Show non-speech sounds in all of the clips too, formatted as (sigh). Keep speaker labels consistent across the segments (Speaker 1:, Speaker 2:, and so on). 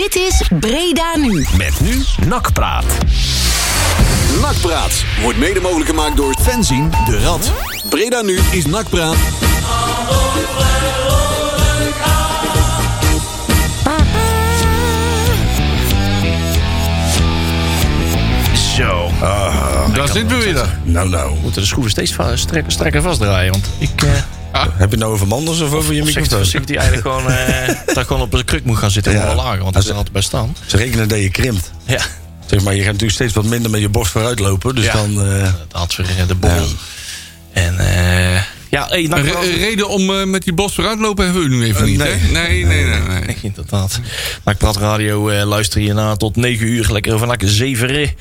Speaker 1: Dit is Breda Nu.
Speaker 2: Met nu Nakpraat.
Speaker 3: Nakpraat wordt mede mogelijk gemaakt door
Speaker 2: Fenzin de Rad.
Speaker 3: Breda nu is Nakpraat.
Speaker 2: Zo.
Speaker 4: Daar zitten we weer.
Speaker 5: Nou, nou.
Speaker 6: We moeten de schroeven steeds strekker vastdraaien. Want ik uh,
Speaker 5: Heb je het nou over Manders of over je microfoon?
Speaker 6: zeg die eigenlijk gewoon, eh (laughs) dat ik gewoon op een kruk moet gaan zitten.
Speaker 5: Ja.
Speaker 6: Lager, want ik er altijd bij staan.
Speaker 5: Ze rekenen dat je krimpt.
Speaker 6: Ja,
Speaker 5: Zeg maar, je gaat natuurlijk steeds wat minder met je borst vooruit lopen. Dus
Speaker 6: Ja.
Speaker 5: dan... eh,
Speaker 6: dat had weer de borrel. En eh ja, hey, nou,
Speaker 4: re- reden om eh, met die bos vooruitlopen hebben we nu even niet,
Speaker 5: nee.
Speaker 4: hè? Nee, nee, nee. nee.
Speaker 6: Nee, inderdaad. Nou, ik praat radio, eh, luister je na tot 9 uur. Lekker van lekker 7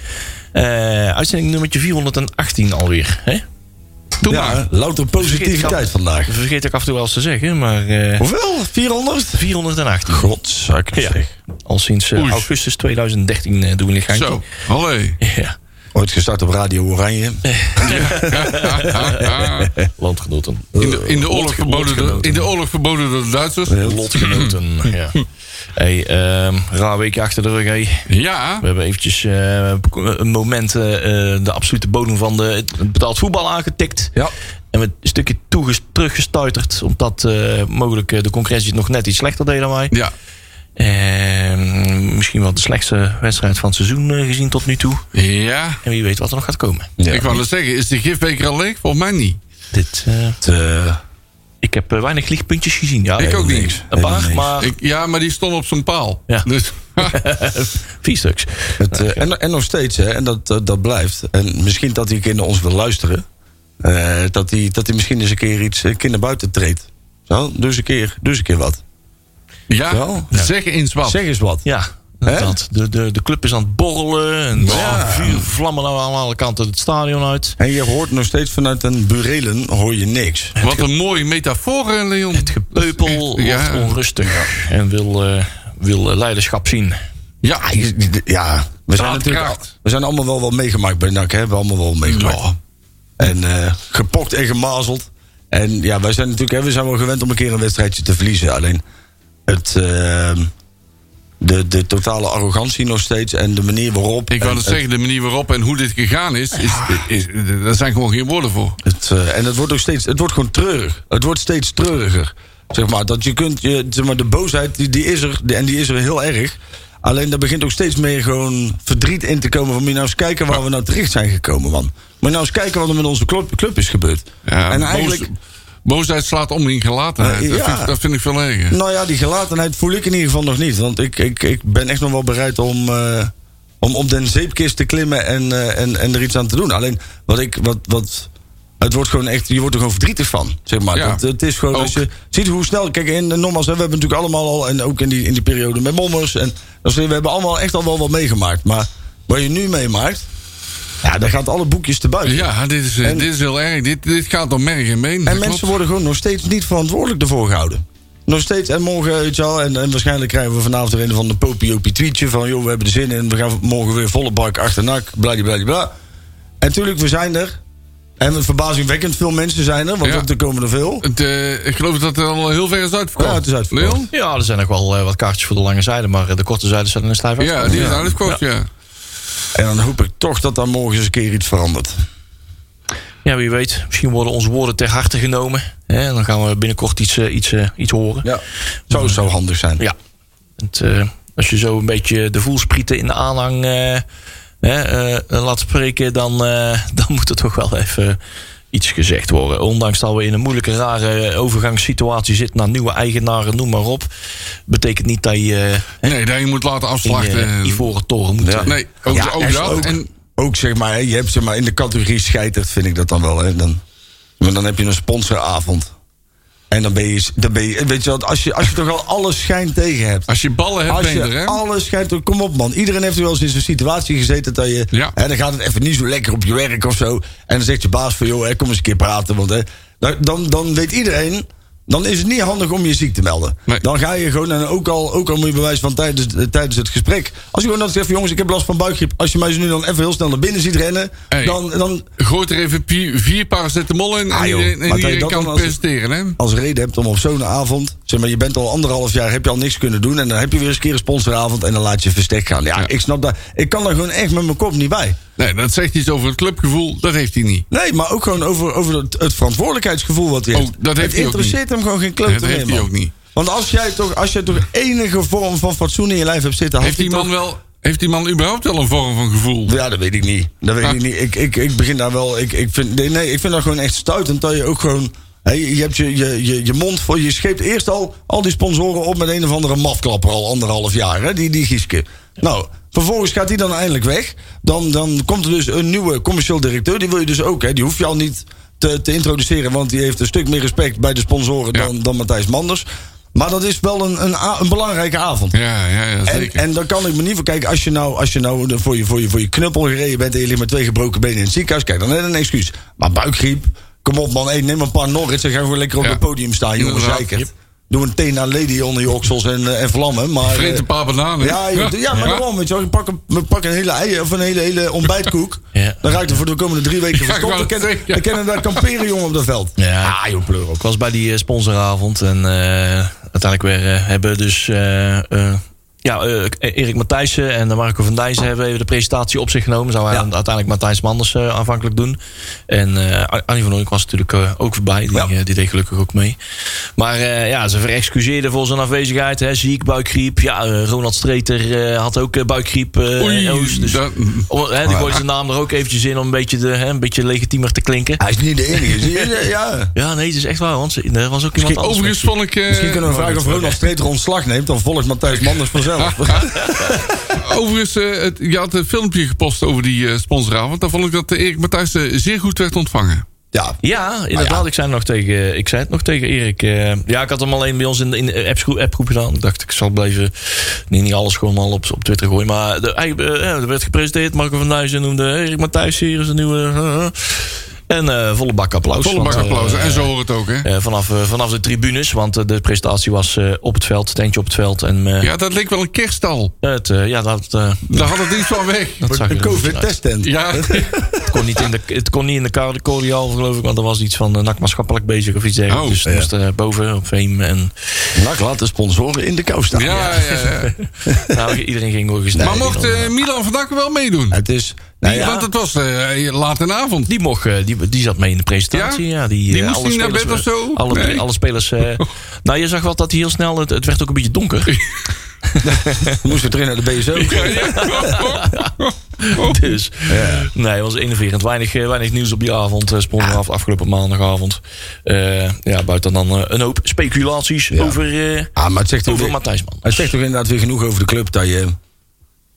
Speaker 6: eh Uitzending nummertje 418 alweer. Hè?
Speaker 4: Doe
Speaker 5: ja,
Speaker 4: maar.
Speaker 5: louter positiviteit vandaag.
Speaker 6: Dat vergeet ik af en toe wel eens te zeggen, maar eh,
Speaker 5: Hoeveel? 400?
Speaker 6: 418.
Speaker 5: Godzak.
Speaker 6: Ja,
Speaker 5: zeg.
Speaker 6: al sinds eh, augustus 2013 eh, doen we een gaantje.
Speaker 4: Zo, allee. (laughs)
Speaker 6: Ja,
Speaker 5: Ooit gestart op Radio Oranje. (laughs)
Speaker 6: landgenoten.
Speaker 4: In de, in, de oorlog verboden door, in de oorlog verboden door de Duitsers.
Speaker 6: Lotgenoten, (laughs) ja. Hey, ehm raar weekje achter de rug, hey.
Speaker 4: Ja,
Speaker 6: We hebben eventjes eh, een moment eh, eh, de absolute bodem van de, het betaald voetbal aangetikt.
Speaker 5: Ja.
Speaker 6: En we een stukje toeges- teruggestuiterd. Omdat eh, mogelijk de concurrentie het nog net iets slechter deed dan wij.
Speaker 4: ja.
Speaker 6: En misschien wel de slechtste wedstrijd van het seizoen eh, gezien tot nu toe.
Speaker 4: Ja.
Speaker 6: En wie weet wat er nog gaat komen.
Speaker 5: Ja.
Speaker 4: Ik wou net zeggen, is de gifbeker al leeg? Volgens mij niet.
Speaker 6: Dit, eh,
Speaker 5: Het, eh,
Speaker 6: ik heb weinig lichtpuntjes gezien. Ja,
Speaker 4: Ik ook niet.
Speaker 5: niks.
Speaker 6: Een paar, maar
Speaker 4: Ik, ja, maar die stond op zijn paal.
Speaker 6: Ja. (laughs)
Speaker 4: Dus, (laughs)
Speaker 6: vier stuks.
Speaker 5: Het, eh, en, en nog steeds, hè, en dat, dat, dat blijft. En misschien dat die naar ons wil luisteren. eh, dat hij dat die misschien eens een keer iets naar buiten treedt. Zo, dus een keer, dus een keer wat.
Speaker 4: Ja,
Speaker 5: Wel?
Speaker 4: zeg eens wat.
Speaker 5: Zeg eens wat.
Speaker 6: Ja, inderdaad. De, de, de club is aan het borrelen. En
Speaker 5: Ja.
Speaker 6: vuur, vlammen nou aan alle kanten het stadion uit.
Speaker 5: En je hoort nog steeds vanuit een burelen hoor je niks.
Speaker 4: Wat een mooie metafoor, Leon.
Speaker 6: Het gepeupel
Speaker 4: Ja.
Speaker 6: wordt onrustig. En wil, eh, wil eh, leiderschap zien.
Speaker 4: Ja,
Speaker 5: Ja, we zijn natuurlijk we zijn allemaal wel wat meegemaakt bij NAC. Hè? We hebben allemaal wel meegemaakt.
Speaker 4: Ja.
Speaker 5: En eh, gepokt en gemazeld. En ja, wij zijn natuurlijk hè, we zijn wel gewend om een keer een wedstrijdje te verliezen. Alleen het, eh, de, de totale arrogantie nog steeds en de manier waarop.
Speaker 4: Ik wou
Speaker 5: en
Speaker 4: net zeggen, de manier waarop en hoe dit gegaan is, is, is, daar zijn gewoon geen woorden voor.
Speaker 5: Het, eh, en het wordt ook steeds, het wordt gewoon treurig. Het wordt steeds treuriger. Zeg maar, dat je kunt, je, zeg maar, de boosheid die, die is er, die- en die is er heel erg. Alleen daar begint ook steeds meer gewoon verdriet in te komen. Van moet je nou eens kijken waar we nou terecht zijn gekomen, man. Moet je nou eens kijken wat er met onze club, club is gebeurd.
Speaker 4: Ja,
Speaker 5: en
Speaker 4: boos-
Speaker 5: eigenlijk,
Speaker 4: boosheid slaat om in gelatenheid.
Speaker 5: Eh,
Speaker 4: dat, vind, dat vind ik veel erger.
Speaker 5: nou ja, die gelatenheid voel ik in ieder geval nog niet. Want ik, ik, ik ben echt nog wel bereid om, eh, om op den zeepkist te klimmen en, eh, en, en er iets aan te doen. Alleen, wat ik, wat, wat, het wordt gewoon echt, je wordt er gewoon verdrietig van. Zeg maar.
Speaker 4: Ja.
Speaker 5: Het is gewoon, als je ziet hoe snel, kijk, in, nogmaals, we hebben natuurlijk allemaal al, en ook in die, in die periode met Mommers, en we hebben allemaal echt al wel wat meegemaakt. Maar wat je nu meemaakt, ja, daar gaat alle boekjes te buiten.
Speaker 4: Ja, dit is, eh,
Speaker 5: En-
Speaker 4: dit is heel erg. Dit, dit gaat om merg en been.
Speaker 5: En mensen
Speaker 4: klopt.
Speaker 5: worden gewoon nog steeds niet verantwoordelijk ervoor gehouden. Nog steeds, en morgen, weet je wel, en, en waarschijnlijk krijgen we vanavond er een van de popiopie tweetje van, joh, we hebben er zin in, we gaan morgen weer volle bak achter nak, bladibladibla. En natuurlijk, we zijn er. En verbazingwekkend veel mensen zijn er, want
Speaker 4: Ja.
Speaker 5: er komen er veel.
Speaker 4: Het, eh, ik geloof dat het al heel ver is uitverkocht.
Speaker 5: Ja, het is uitverkocht.
Speaker 4: Leon?
Speaker 6: Ja, er zijn nog wel eh, wat kaartjes voor de lange zijde. Maar de korte zijde zijn er stijf uit.
Speaker 4: Ja, die is uitverkocht, ja.
Speaker 5: En dan hoop ik toch dat daar morgen eens een keer iets verandert.
Speaker 6: Ja, wie weet. Misschien worden onze woorden ter harte genomen. Hè, en dan gaan we binnenkort iets, eh, iets, eh, iets horen.
Speaker 5: Ja. Zo zou handig zijn.
Speaker 6: Ja. Het, eh, als je zo een beetje de voelsprieten in de aanhang laat spreken, dan, (laughs) dan moet er toch wel even iets gezegd worden. Ondanks dat we in een moeilijke, rare overgangssituatie zitten naar nieuwe eigenaren, noem maar op. Betekent niet dat je eh,
Speaker 4: Nee, dat je moet laten
Speaker 6: in
Speaker 4: afslachten.
Speaker 6: je ivoren toren moet.
Speaker 5: Ja.
Speaker 6: eh,
Speaker 4: Nee, ook,
Speaker 5: Ja,
Speaker 4: ook
Speaker 5: en
Speaker 4: dat.
Speaker 5: ook-
Speaker 4: En,
Speaker 5: Ook zeg maar, hè, je hebt zeg maar in de categorie scheiterd, vind ik dat dan wel. Hè. Dan, maar dan heb je een sponsoravond. En dan ben je, dan ben je weet je wat, als je, als je toch al alles schijn tegen hebt.
Speaker 4: als je ballen hebt,
Speaker 5: Als
Speaker 4: je er, hè?
Speaker 5: alles schijnt, kom op man. Iedereen heeft er wel eens in zo'n situatie gezeten dat je,
Speaker 4: Ja.
Speaker 5: hè, dan gaat het even niet zo lekker op je werk of zo. En dan zegt je baas van, joh, hè, kom eens een keer praten. Want hè, dan, dan, dan weet iedereen dan is het niet handig om je ziek te melden.
Speaker 4: Nee.
Speaker 5: Dan ga je gewoon, en ook al, ook al moet je bewijs van tijdens, eh, tijdens het gesprek. Als je gewoon zegt, jongens, ik heb last van buikgriep. Als je mij nu dan even heel snel naar binnen ziet rennen,
Speaker 4: Hey.
Speaker 5: dan, dan
Speaker 4: Gooit er even vier, paracetamol in
Speaker 5: Ah,
Speaker 4: en
Speaker 5: joh.
Speaker 4: en
Speaker 5: je
Speaker 4: iedereen
Speaker 5: dat
Speaker 4: kan
Speaker 5: als-
Speaker 4: presenteren, hè?
Speaker 5: als reden hebt om op zo'n avond, zeg maar, je bent al anderhalf jaar, heb je al niks kunnen doen. En dan heb je weer eens een keer een sponsoravond en dan laat je verstek gaan. Ja,
Speaker 4: Ja.
Speaker 5: ik snap dat. Ik kan daar gewoon echt met mijn kop niet bij.
Speaker 4: Nee, dat zegt iets over het clubgevoel. Dat heeft hij niet.
Speaker 5: Nee, maar ook gewoon over, over het, het verantwoordelijkheidsgevoel wat hij
Speaker 4: Oh,
Speaker 5: heeft.
Speaker 4: dat heeft
Speaker 5: het
Speaker 4: hij ook
Speaker 5: interesseert hem gewoon geen klote
Speaker 4: Dat heeft hij ook niet.
Speaker 5: Want als jij toch, als jij toch enige vorm van fatsoen in je lijf hebt zitten...
Speaker 4: Heeft die man
Speaker 5: toch-
Speaker 4: wel... Heeft die man überhaupt wel een vorm van gevoel?
Speaker 5: Ja, dat weet ik niet. Dat weet
Speaker 4: Ah.
Speaker 5: ik niet. Ik, ik, ik begin daar wel... Ik, ik vind, nee, nee, ik vind dat gewoon echt stuitend dat je ook gewoon... Hé, je hebt je, je, je, je mond voor... Je scheept eerst al al die sponsoren op met een of andere mafklapper al anderhalf jaar. Hè, die, die Gieske. Nou, vervolgens gaat die dan eindelijk weg. Dan, dan komt er dus een nieuwe commercieel directeur. Die wil je dus ook. Hè, die hoef je al niet te, te introduceren. Want die heeft een stuk meer respect bij de sponsoren
Speaker 4: Ja.
Speaker 5: dan, dan Matthijs Manders. Maar dat is wel een, een, een belangrijke avond.
Speaker 4: Ja, ja, ja
Speaker 5: En,
Speaker 4: zeker.
Speaker 5: en dan kan ik me niet voor kijken, als je nou, als je nou voor, je, voor, je, voor je knuppel gereden bent en je ligt met twee gebroken benen in het ziekenhuis, kijk, dan dat een excuus. Maar buikgriep, kom op man, hey, neem een paar Norrits en ga gewoon lekker op
Speaker 4: Ja.
Speaker 5: het podium staan, jongen,
Speaker 4: Inderdaad.
Speaker 5: Doe een Tena Lady onder je oksels en, eh, en vlammen. Maar,
Speaker 4: Vreet
Speaker 5: eh,
Speaker 4: een paar bananen.
Speaker 5: ja, ja, maar daarom, weet je wel. Je pak een, pak een hele ei of een hele, hele ontbijtkoek. (laughs)
Speaker 6: Ja.
Speaker 5: Dan raakt er voor de komende drie weken (laughs)
Speaker 4: Ja, ik
Speaker 5: verstopt. Dan
Speaker 4: het
Speaker 5: kennen dan daar kamperen jongen op dat veld.
Speaker 6: Ja.
Speaker 5: Ah, joh, pleur op.
Speaker 6: Ik was bij die eh, sponsoravond en eh, uiteindelijk weer hebben dus eh, eh, ja, eh, Erik Matthijssen en Marco van Dijssen hebben even de presentatie op zich genomen. Zou hij
Speaker 5: Ja.
Speaker 6: uiteindelijk Matthijs Manders eh, aanvankelijk doen. En eh Annie van Oornik was natuurlijk eh, ook voorbij. Die,
Speaker 5: Ja.
Speaker 6: die deed gelukkig ook mee. Maar eh, ja, ze verexcuseerden voor zijn afwezigheid. Hè, ziek, buikgriep. Ja, Ronald Streeter eh, had ook buikgriep. eh,
Speaker 4: Oei,
Speaker 6: dus,
Speaker 4: dat-
Speaker 6: om- hè, die gooide zijn naam er ook eventjes in om een beetje, de, hè, een beetje legitiemer te klinken.
Speaker 5: Hij is niet de enige, zie je? Ja. (laughs)
Speaker 6: Ja, nee, het is echt waar. Want er was ook iemand anders.
Speaker 4: Overigens vond ik...
Speaker 5: Misschien kunnen we vragen of Ronald Streeter ontslag neemt. Dan volgt Matthijs Manders (laughs) vanzelf. (laughs)
Speaker 4: Overigens, eh, het, je had een filmpje gepost over die eh, sponsoravond. Daar vond ik dat eh, Erik Matthijs eh, zeer goed werd ontvangen.
Speaker 5: Ja,
Speaker 6: Ja, inderdaad. Ik, zei nog tegen, ik zei het nog tegen Erik. eh, ja, ik had hem alleen bij ons in de, in de appgroep, appgroep gedaan. Ik dacht, ik zal blijven niet, niet alles gewoon al op, op Twitter gooien. Maar de, ja, er werd gepresenteerd. Marco van Dijssen noemde Erik Matthijs hier is een nieuwe... en eh, volle bak applaus.
Speaker 4: Volle bak
Speaker 6: eh,
Speaker 4: applaus. En
Speaker 6: eh,
Speaker 4: zo hoort het ook, hè?
Speaker 6: eh, vanaf, eh, vanaf de tribunes, want eh, de presentatie was eh, op het veld, tentje op het veld. En eh,
Speaker 4: Ja, dat leek wel een kerststal.
Speaker 6: het, eh, ja, dat, eh,
Speaker 4: Daar had het iets van weg. (laughs)
Speaker 6: dat zag
Speaker 5: een. COVID-testtent.
Speaker 4: Ja, (laughs)
Speaker 6: Het kon niet in de, het kon niet in de Cordial, geloof ik, want er was iets van uh, NAC maatschappelijk bezig of iets dergelijks.
Speaker 4: Oh,
Speaker 6: dus
Speaker 5: ja.
Speaker 6: moest er boven op Veem. En
Speaker 5: NAC laat de sponsoren in de kou staan.
Speaker 4: ja, ja. ja. (laughs)
Speaker 6: nou, iedereen ging ook eens
Speaker 4: Maar mocht eh, Milan vandaag wel meedoen?
Speaker 5: Het is... Nou ja,
Speaker 4: Want het was eh, laat in de avond.
Speaker 6: Die, mocht, eh, die, die zat mee in de presentatie.
Speaker 4: Ja?
Speaker 6: Ja? die,
Speaker 4: Die
Speaker 6: eh,
Speaker 4: moest
Speaker 6: alle
Speaker 4: niet naar
Speaker 6: spelers,
Speaker 4: bed of zo?
Speaker 6: Alle,
Speaker 4: Nee.
Speaker 6: alle spelers. eh, (laughs) nou, je zag wel dat hij heel snel. Het, het werd ook een beetje donker. (laughs)
Speaker 5: moesten we terug naar de BSO. (laughs)
Speaker 6: dus nee, het was enerverend. Weinig, weinig nieuws op die avond. Uh, af afgelopen maandagavond. Eh, ja, buiten dan eh, een hoop speculaties over, eh
Speaker 5: Ah, maar het zegt, toch
Speaker 6: over
Speaker 5: weer,
Speaker 6: Matthijs Man.
Speaker 5: het zegt toch inderdaad weer genoeg over de club dat je...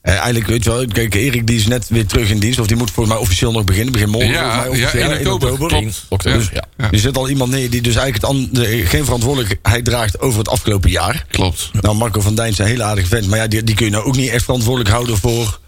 Speaker 5: Eh, eigenlijk, weet je wel, kijk, Erik die is net weer terug in dienst. Of die moet volgens mij officieel nog beginnen. Begin morgen
Speaker 4: Ja,
Speaker 5: volgens mij
Speaker 4: ja,
Speaker 5: officieel.
Speaker 4: 1 oktober. Klopt.
Speaker 6: oktober,
Speaker 4: Ja.
Speaker 6: ja.
Speaker 4: Ja.
Speaker 5: Er zit al iemand neer die dus eigenlijk het de- geen verantwoordelijkheid draagt over het afgelopen jaar.
Speaker 4: Klopt.
Speaker 5: Nou, Marco van Dijn is een hele aardige vent. Maar ja, die, die kun je nou ook niet echt verantwoordelijk houden voor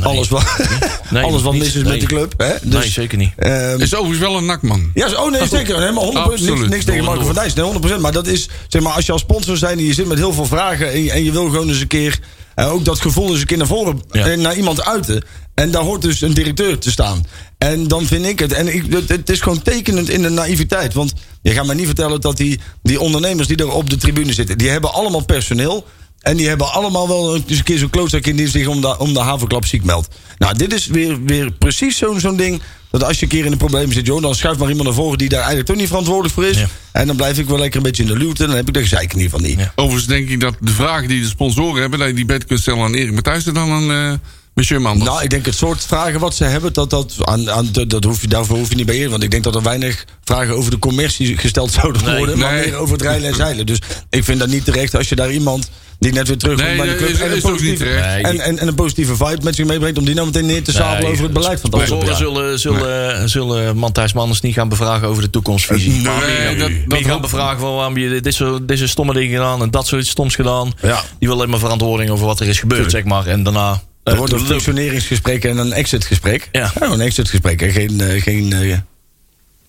Speaker 5: alles wat, (laughs)
Speaker 6: Nee,
Speaker 5: alles wat
Speaker 6: niet.
Speaker 5: mis is
Speaker 6: Nee.
Speaker 5: met de club. Hè? Dus,
Speaker 6: nee, zeker niet.
Speaker 5: ehm,
Speaker 4: Is overigens wel een nakman.
Speaker 5: Ja, oh nee, zeker. Helemaal 100%. Niks,
Speaker 4: Absoluut.
Speaker 5: niks tegen Marco van Dijs. Nee, 100%. Maar dat is, zeg maar, als je als sponsor zijn en je zit met heel veel vragen. En je, en je wil gewoon eens een keer. Ook dat gevoel eens een keer naar voren.
Speaker 6: Ja.
Speaker 5: eh, naar iemand uiten. En daar hoort dus een directeur te staan. En dan vind ik het. En ik, het, het is gewoon tekenend in de naïviteit. Want je gaat mij niet vertellen dat die, die ondernemers die er op de tribune zitten. die hebben allemaal personeel. En die hebben allemaal wel eens een keer zo'n klootzak in dienst zich om de, om de havenklap ziek meldt. Nou, dit is weer, weer precies zo'n zo'n ding. Dat als je een keer in een probleem zit, joh, dan schuif maar iemand naar voren die daar eigenlijk toch niet verantwoordelijk voor is.
Speaker 6: Ja.
Speaker 5: En dan blijf ik wel lekker een beetje in de luwte. Dan heb ik de gezeik in ieder geval niet.
Speaker 6: Ja.
Speaker 4: Overigens denk ik dat de vragen die de sponsoren hebben... dat je die beter kunt stellen aan Erik Matthijssen dan aan eh monsieur Manders.
Speaker 5: Nou, ik denk het soort vragen wat ze hebben, dat, dat, aan, aan, dat, hoef je, daarvoor hoef je niet bij Erik. Want ik denk dat er weinig vragen over de commercie gesteld zouden
Speaker 6: Nee,
Speaker 5: worden. Maar
Speaker 4: nee.
Speaker 5: meer over het rijden en zeilen. Dus ik vind dat niet terecht als je daar iemand die net weer terugkomt
Speaker 4: Nee,
Speaker 5: bij de club.
Speaker 4: is-
Speaker 5: en, een positieve, en, en, en een positieve vibe met zich meebrengt. Om die nou meteen neer te sabelen
Speaker 6: Nee,
Speaker 5: over het beleid van jaar.
Speaker 6: zullen, zullen, zullen Matthijs Manders niet gaan bevragen over de toekomstvisie.
Speaker 5: Nee,
Speaker 6: maar
Speaker 4: dat- dat
Speaker 6: meer gaan bevragen van waarom je dit, zo, deze stomme dingen gedaan en dat soort stoms gedaan.
Speaker 5: Ja.
Speaker 6: Die wil alleen maar verantwoording over wat er is gebeurd, zeg maar. En daarna.
Speaker 5: Er
Speaker 6: eh,
Speaker 5: wordt een functioneringsgesprek en een exitgesprek.
Speaker 6: Ja.
Speaker 5: een exitgesprek en geen... eh, geen eh,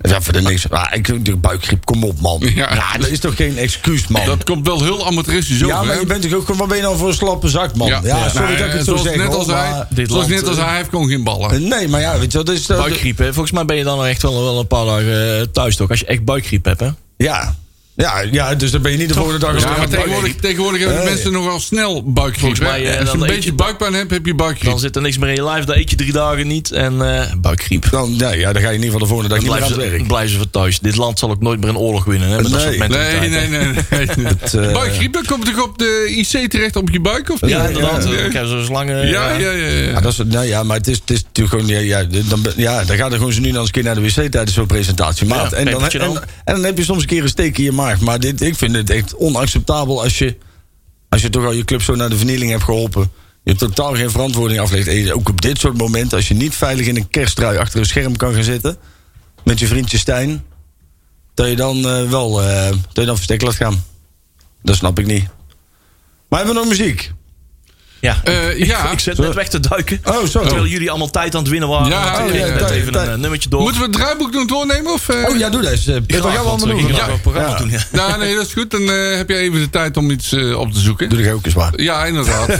Speaker 5: Ja, voor de niks. Ah, ik de buikgriep, kom op, man.
Speaker 4: Ja.
Speaker 5: Ja, dat is toch geen excuus, man.
Speaker 4: Dat komt wel heel amateuristisch over.
Speaker 5: ja, maar
Speaker 4: hè?
Speaker 5: je bent toch ook gewoon, wat ben je nou voor een slappe zak, man? Ja,
Speaker 4: Ja.
Speaker 5: sorry
Speaker 4: Nee,
Speaker 5: dat ik het zo
Speaker 4: zoals
Speaker 5: zeg.
Speaker 4: net
Speaker 5: hoor,
Speaker 4: als hij,
Speaker 5: maar-
Speaker 6: Dit
Speaker 4: zoals
Speaker 6: land,
Speaker 4: net als
Speaker 6: eh,
Speaker 4: hij heeft gewoon geen ballen.
Speaker 5: Nee, maar ja, weet je wat, dat is... dat-
Speaker 6: Buikgriep, hè? Volgens mij ben je dan echt wel, wel een paar dagen eh, thuis toch? Als je echt buikgriep hebt, hè?
Speaker 5: Ja. Ja, ja, dus dan ben je niet de volgende dag... als
Speaker 4: Ja, maar tegenwoordig, tegenwoordig hebben de
Speaker 5: Nee.
Speaker 4: mensen nogal snel buikgriep.
Speaker 6: Mij, eh,
Speaker 4: Als je een
Speaker 6: eet
Speaker 4: beetje
Speaker 6: je-
Speaker 4: buikpijn hebt, heb je buikgriep.
Speaker 6: Dan zit er niks meer in je lijf, dan eet je drie dagen niet en eh buikgriep.
Speaker 5: Dan, ja, ja, dan ga je in ieder geval de volgende dag
Speaker 6: Dan
Speaker 5: niet meer aan
Speaker 6: blijven
Speaker 5: het
Speaker 6: ze,
Speaker 5: werk.
Speaker 6: blijven ze voor thuis. Dit land zal ook nooit meer een oorlog winnen, hè? Met dat
Speaker 5: Nee.
Speaker 6: soort
Speaker 4: Nee, nee, nee. nee. (laughs)
Speaker 5: eh,
Speaker 4: buikgriep, dan komt toch op de IC terecht op je buik? Of niet?
Speaker 6: Ja, inderdaad. Krijgen ze zo'n lange...
Speaker 4: Ja, ja, ja. ja,
Speaker 5: Ja, dat is, nou ja, maar het is, het is natuurlijk gewoon... Ja, ja, dan, ja, dan gaat er gewoon zo nu en dan eens een keer naar de wc tijdens zo'n presentatie. Maat.
Speaker 6: Ja,
Speaker 5: en, dan,
Speaker 6: peppertje
Speaker 5: en,
Speaker 6: dan.
Speaker 5: en dan heb je soms een keer een steek in je Maar dit, ik vind het echt onacceptabel als je... Als je toch al je club zo naar de vernieling hebt geholpen. Je totaal geen verantwoording. En ook op dit soort momenten, als je niet veilig in een kersttrui achter een scherm kan gaan zitten. Met je vriendje Stijn. Dat je dan eh, wel eh, dat je dan verstek laat gaan. Dat snap ik niet. Maar hebben we nog muziek?
Speaker 6: Ja,
Speaker 4: Eh,
Speaker 6: ik,
Speaker 4: ja.
Speaker 6: ik zit net weg te duiken.
Speaker 5: Oh, sorry.
Speaker 6: Terwijl jullie allemaal tijd aan het winnen waren.
Speaker 4: Ja, oh,
Speaker 6: even een eh, nummertje door.
Speaker 4: Moeten we het draaiboek nog doornemen? Of, eh?
Speaker 5: Oh ja, doe dat allemaal doen?
Speaker 6: ik nog een programma
Speaker 5: Ja.
Speaker 6: doen, ja. (laughs)
Speaker 4: Nou, nee, dat is goed. Dan eh, heb je even de tijd om iets op te zoeken.
Speaker 5: Doe ik ook eens waar.
Speaker 4: Ja, inderdaad. (laughs) (laughs)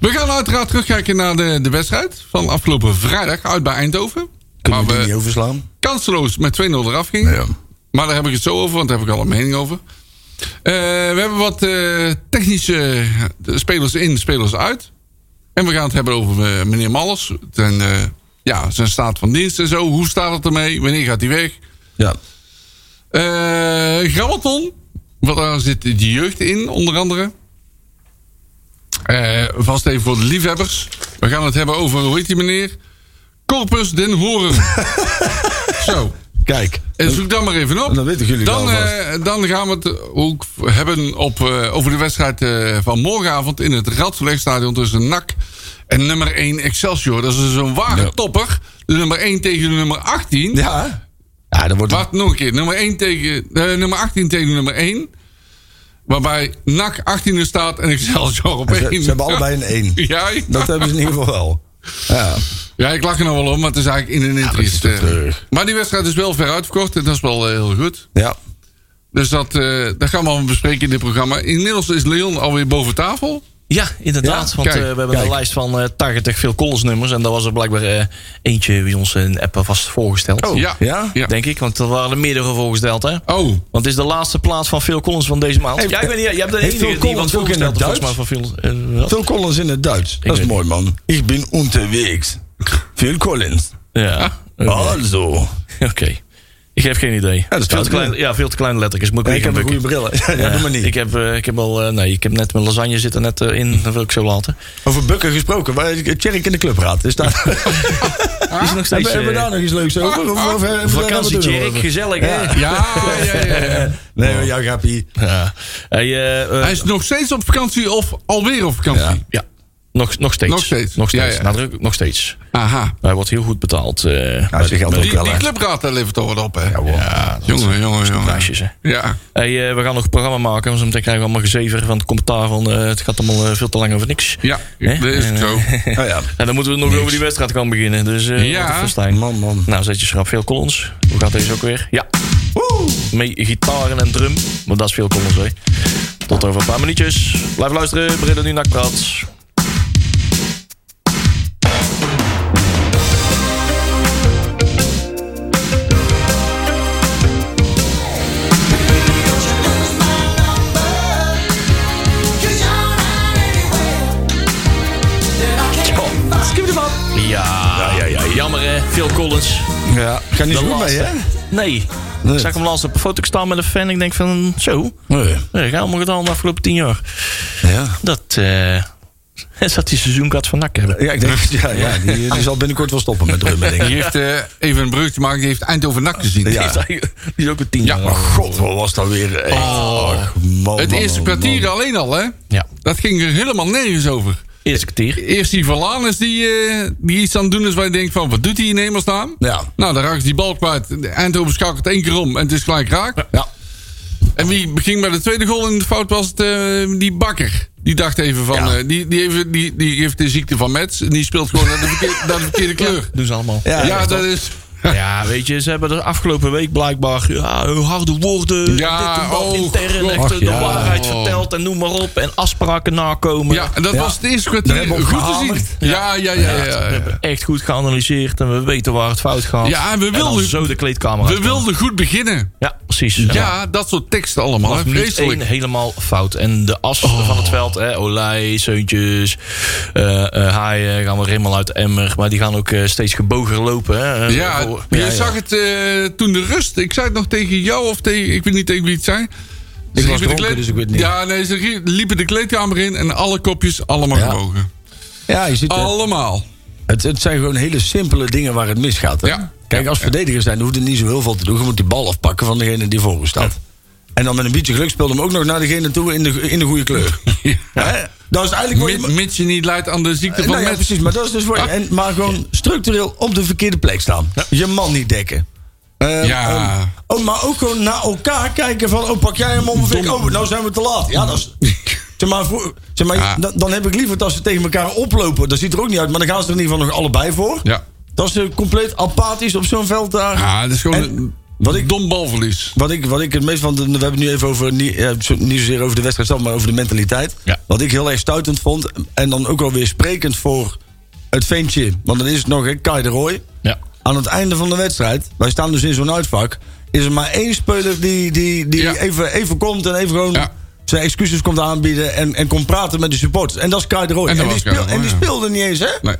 Speaker 4: we gaan uiteraard terugkijken naar de, de wedstrijd van afgelopen vrijdag uit bij Eindhoven.
Speaker 5: Kunnen we
Speaker 4: waar
Speaker 5: die overslaan?
Speaker 4: kansloos met 2-0 eraf gingen.
Speaker 5: Ja.
Speaker 4: Maar daar heb ik het zo over, want daar heb ik al een mening over. Eh, we hebben wat eh, technische spelers in, spelers uit. En we gaan het hebben over eh, meneer Mallers. Zijn, eh, ja, zijn staat van dienst en zo. Hoe staat het ermee? Wanneer gaat hij weg?
Speaker 5: Ja.
Speaker 4: Eh Grabbelton. Want daar zit de jeugd in, onder andere. Eh, vast even voor de liefhebbers. We gaan het hebben over, hoe heet die meneer? Corpus den Horen. (laughs) Zo.
Speaker 5: Kijk.
Speaker 4: En zoek dan maar even op.
Speaker 5: Dan weten jullie
Speaker 4: dan, eh, dan gaan we het ook hebben op, eh, over de wedstrijd eh, van morgenavond in het Radverlegstadion tussen NAC en nummer 1 Excelsior. Dat is dus een ware
Speaker 5: Ja.
Speaker 4: topper. De nummer 1 tegen de nummer 18.
Speaker 5: Ja. Ja, dan wordt het...
Speaker 4: Wacht, nog een keer. Nummer, 1 tegen, eh, nummer 18 tegen nummer 1. Waarbij NAC 18 staat en Excelsior op
Speaker 5: Ze,
Speaker 4: 1.
Speaker 5: ze hebben allebei een 1. (laughs)
Speaker 4: Ja, ja.
Speaker 5: Dat hebben ze in ieder geval wel. Ja.
Speaker 4: ja, ik lach er nog wel om, maar het is eigenlijk in een interest. maar die wedstrijd is wel ver uitverkocht en dat is wel eh, heel goed.
Speaker 5: Ja.
Speaker 4: Dus dat, eh, dat gaan we allemaal bespreken in dit programma. Inmiddels is Leon alweer boven tafel.
Speaker 6: Ja, inderdaad.
Speaker 5: Ja,
Speaker 6: want
Speaker 4: kijk,
Speaker 6: eh, we hebben
Speaker 5: kijk.
Speaker 6: een lijst van 80 veel Collins nummers. En daar was er blijkbaar eh, eentje bij ons in de app vast voorgesteld.
Speaker 5: Oh,
Speaker 4: Ja.
Speaker 5: ja?
Speaker 4: Ja.
Speaker 6: Denk ik, want er waren er meerdere voorgesteld. Hè?
Speaker 4: Oh,
Speaker 6: Want het is de laatste plaats van Phil Collins van deze maand. Ja, ik weet niet, jij hebt
Speaker 5: heeft
Speaker 6: enige
Speaker 5: Phil
Speaker 6: die wat
Speaker 5: in het
Speaker 6: mij van? Phil
Speaker 5: Collins in het Duits. Dat is mooi, man. Ik ben unterwegs. Phil Collins.
Speaker 6: Ja, oké.
Speaker 5: Also. (laughs)
Speaker 6: Oké. Ik heb geen idee.
Speaker 5: dat is
Speaker 6: veel, te klein, ja, veel te kleine lettertjes. Moet ik
Speaker 5: Ja,
Speaker 6: weer
Speaker 5: ik heb een goede bril. (laughs) Ja, doe maar niet.
Speaker 6: Ik heb, eh, ik heb al, eh, nee, ik heb net mijn lasagne zitten net eh, in. Dat wil ik zo laten.
Speaker 5: Over bukken gesproken. Waar Tjerk in de clubraad. Is daar... (laughs)
Speaker 6: Is nog steeds
Speaker 5: hebben, hebben we daar nog iets leuks over? Of, of, of, of-
Speaker 6: vakantie, Tjerk. Gezellig, hè?
Speaker 4: ja, ja, ja. ja. (laughs)
Speaker 5: Nee, maar jouw grappie.
Speaker 6: Ja. Eh,
Speaker 4: Hij is nog steeds op vakantie of alweer op vakantie?
Speaker 5: Ja.
Speaker 6: Ja. Nog, nog steeds.
Speaker 4: Nog steeds.
Speaker 6: Nog steeds.
Speaker 4: Ja, ja.
Speaker 6: Nadruk, nog steeds.
Speaker 4: Aha.
Speaker 6: Hij wordt heel goed betaald. eh
Speaker 5: Nou, ze geldt
Speaker 6: bij
Speaker 5: ook
Speaker 4: Die,
Speaker 5: wel,
Speaker 4: die clubraad levert toch wat op, hè?
Speaker 5: Ja.
Speaker 6: Ja,
Speaker 4: jongen, jongen, jongen.
Speaker 6: prijsjes, hè.
Speaker 4: Ja.
Speaker 6: Hey, eh, we gaan nog een programma maken. Want meteen krijgen we allemaal gezever van het commentaar van... eh, het gaat allemaal veel te lang over niks.
Speaker 4: Ja, dat is
Speaker 6: En,
Speaker 4: het zo. (laughs)
Speaker 5: Oh ja.
Speaker 6: En dan moeten we nog over die wedstrijd gaan beginnen. Dus eh
Speaker 4: Ja.
Speaker 6: wat een festijn.
Speaker 5: Man, man.
Speaker 6: Nou, zet je schrap veel Collins. Hoe gaat deze ook weer? Ja. Mee gitaren en drum. Maar dat is veel Collins, hè. Tot over een paar minuutjes. Blijf luisteren. Breda nu nakpraat. Ja, ja, ja, jammer hè. Phil Collins.
Speaker 5: Ja. Ga niet zo goed mee, hè?
Speaker 6: Nee.
Speaker 5: Nee.
Speaker 6: Ik zag hem laatst op een foto staan met een fan. Ik denk van, zo.
Speaker 5: Nee.
Speaker 6: Nee, gaan allemaal gedaan de afgelopen tien jaar.
Speaker 5: Ja.
Speaker 6: Dat eh (laughs) zat die seizoenkaart van NAC hebben.
Speaker 5: Ja, ik denk, (laughs) ja, ja die, die zal binnenkort wel stoppen met drummen, denk ik.
Speaker 4: Die heeft eh, even een bruggetje maken. Die heeft Eindhoven NAC gezien.
Speaker 5: Ja.
Speaker 6: Die is ook een tien
Speaker 4: Ja,
Speaker 6: jaar
Speaker 4: maar
Speaker 6: oud.
Speaker 5: God, wat was dat weer? Echt. Och, man,
Speaker 4: Het
Speaker 5: man,
Speaker 4: eerste
Speaker 5: man,
Speaker 4: kwartier
Speaker 5: man.
Speaker 4: alleen al, hè?
Speaker 6: Ja,
Speaker 4: Dat ging er helemaal nergens over.
Speaker 6: Eerste kwartier.
Speaker 4: Eerst die Verlaan is die, eh, die iets aan het doen is waar je denkt van... Wat doet hij in hemelsnaam?
Speaker 5: Ja.
Speaker 4: Nou, dan raakt die bal kwijt. Eindhoven schakelt één keer om en het is gelijk raak.
Speaker 5: Ja.
Speaker 4: En wie ging bij de tweede goal in de fout was het eh, die Bakker. Die dacht even van...
Speaker 5: Ja.
Speaker 4: eh, die, die, even, die, die heeft de ziekte van Mets. En die speelt gewoon naar de verkeerde, (laughs) naar de verkeerde kleur.
Speaker 6: Doen ze allemaal.
Speaker 5: Ja,
Speaker 4: Ja, dat is... (laughs)
Speaker 6: Ja, weet je, ze hebben de afgelopen week blijkbaar ja, harde woorden.
Speaker 4: Ja,
Speaker 6: dit en dat,
Speaker 4: oh,
Speaker 6: intern echt de
Speaker 5: ja.
Speaker 6: waarheid verteld en noem maar op. En afspraken nakomen.
Speaker 4: Ja, en dat
Speaker 5: Ja.
Speaker 4: was het eerste kwartier goed
Speaker 5: op
Speaker 4: te zien.
Speaker 5: gehamerd.
Speaker 4: Ja, ja, ja. ja,
Speaker 6: We
Speaker 4: ja,
Speaker 6: hebben echt goed geanalyseerd en we weten waar het fout gaat.
Speaker 4: Ja, en we
Speaker 6: dan
Speaker 4: wilden-
Speaker 6: zo de kleedkamer
Speaker 4: We wilden goed beginnen.
Speaker 6: Ja, precies.
Speaker 4: Ja, dat soort teksten allemaal. Vreselijk.
Speaker 6: helemaal fout. En de as
Speaker 4: Oh.
Speaker 6: van het veld, hè, Olij, Seuntjes, eh eh, Haaien gaan we helemaal uit de emmer. Maar die gaan ook eh, steeds gebogen lopen. Hè.
Speaker 4: Ja, je
Speaker 6: ja,
Speaker 4: zag het eh, toen de rust. Ik zei het nog tegen jou of tegen... Ik weet niet tegen wie het.
Speaker 5: Ik was
Speaker 4: de
Speaker 5: dronken,
Speaker 4: kleed-
Speaker 5: dus ik weet niet.
Speaker 4: Ja, nee, ze liepen de kleedkamer in en alle kopjes allemaal
Speaker 5: Ja.
Speaker 4: gebogen.
Speaker 5: Ja, je ziet het.
Speaker 4: Allemaal.
Speaker 5: Het, het zijn gewoon hele simpele dingen waar het misgaat. Hè?
Speaker 4: Ja.
Speaker 5: Kijk, als verdediger zijn, hoeft er niet zo heel veel te doen. Je moet die bal afpakken van degene die voor je staat. En dan met een beetje geluk speelde hem ook nog naar degene toe in de, in de goede kleur. (laughs) Hè? Dat is eigenlijk je-
Speaker 4: Mits je niet leidt aan de ziekte van
Speaker 5: Nou ja, precies, maar dat is dus je-
Speaker 4: Ah.
Speaker 5: en, Maar gewoon structureel op de verkeerde plek staan. Je man niet dekken. Ehm,
Speaker 4: Ja.
Speaker 5: ehm, oh, maar ook gewoon naar elkaar kijken van... Oh, pak jij hem om of ik? Oh, nou zijn we te laat. Ja, dat is... (laughs) Zeg maar, voor, zeg maar
Speaker 4: Ja.
Speaker 5: dan, dan heb ik liever dat ze tegen elkaar oplopen. Dat ziet er ook niet uit, maar dan gaan ze er in ieder geval nog allebei voor.
Speaker 4: Ja.
Speaker 5: Dat is compleet apathisch op zo'n veld daar.
Speaker 4: Ja, dat is gewoon
Speaker 5: En wat ik-
Speaker 4: dom balverlies.
Speaker 5: Wat ik, wat ik het meest van. We hebben het nu even over. Niet, eh, zo- niet zozeer over de wedstrijd zelf, maar over de mentaliteit.
Speaker 6: Ja.
Speaker 5: Wat ik heel erg stuitend vond. En dan ook wel weer sprekend voor het ventje. Want dan is het nog, hè, Kai de Roy.
Speaker 6: Ja.
Speaker 5: Aan het einde van de wedstrijd. Wij staan dus in zo'n uitvak. Is er maar één speler die, die, die
Speaker 4: Ja.
Speaker 5: even, even komt en even gewoon.
Speaker 4: Ja.
Speaker 5: Zijn excuses komt aanbieden en, en komt praten met de supporters. En dat is Kai de Roy.
Speaker 4: En
Speaker 5: die, speel- en die speelde niet eens, hè?
Speaker 4: Nee.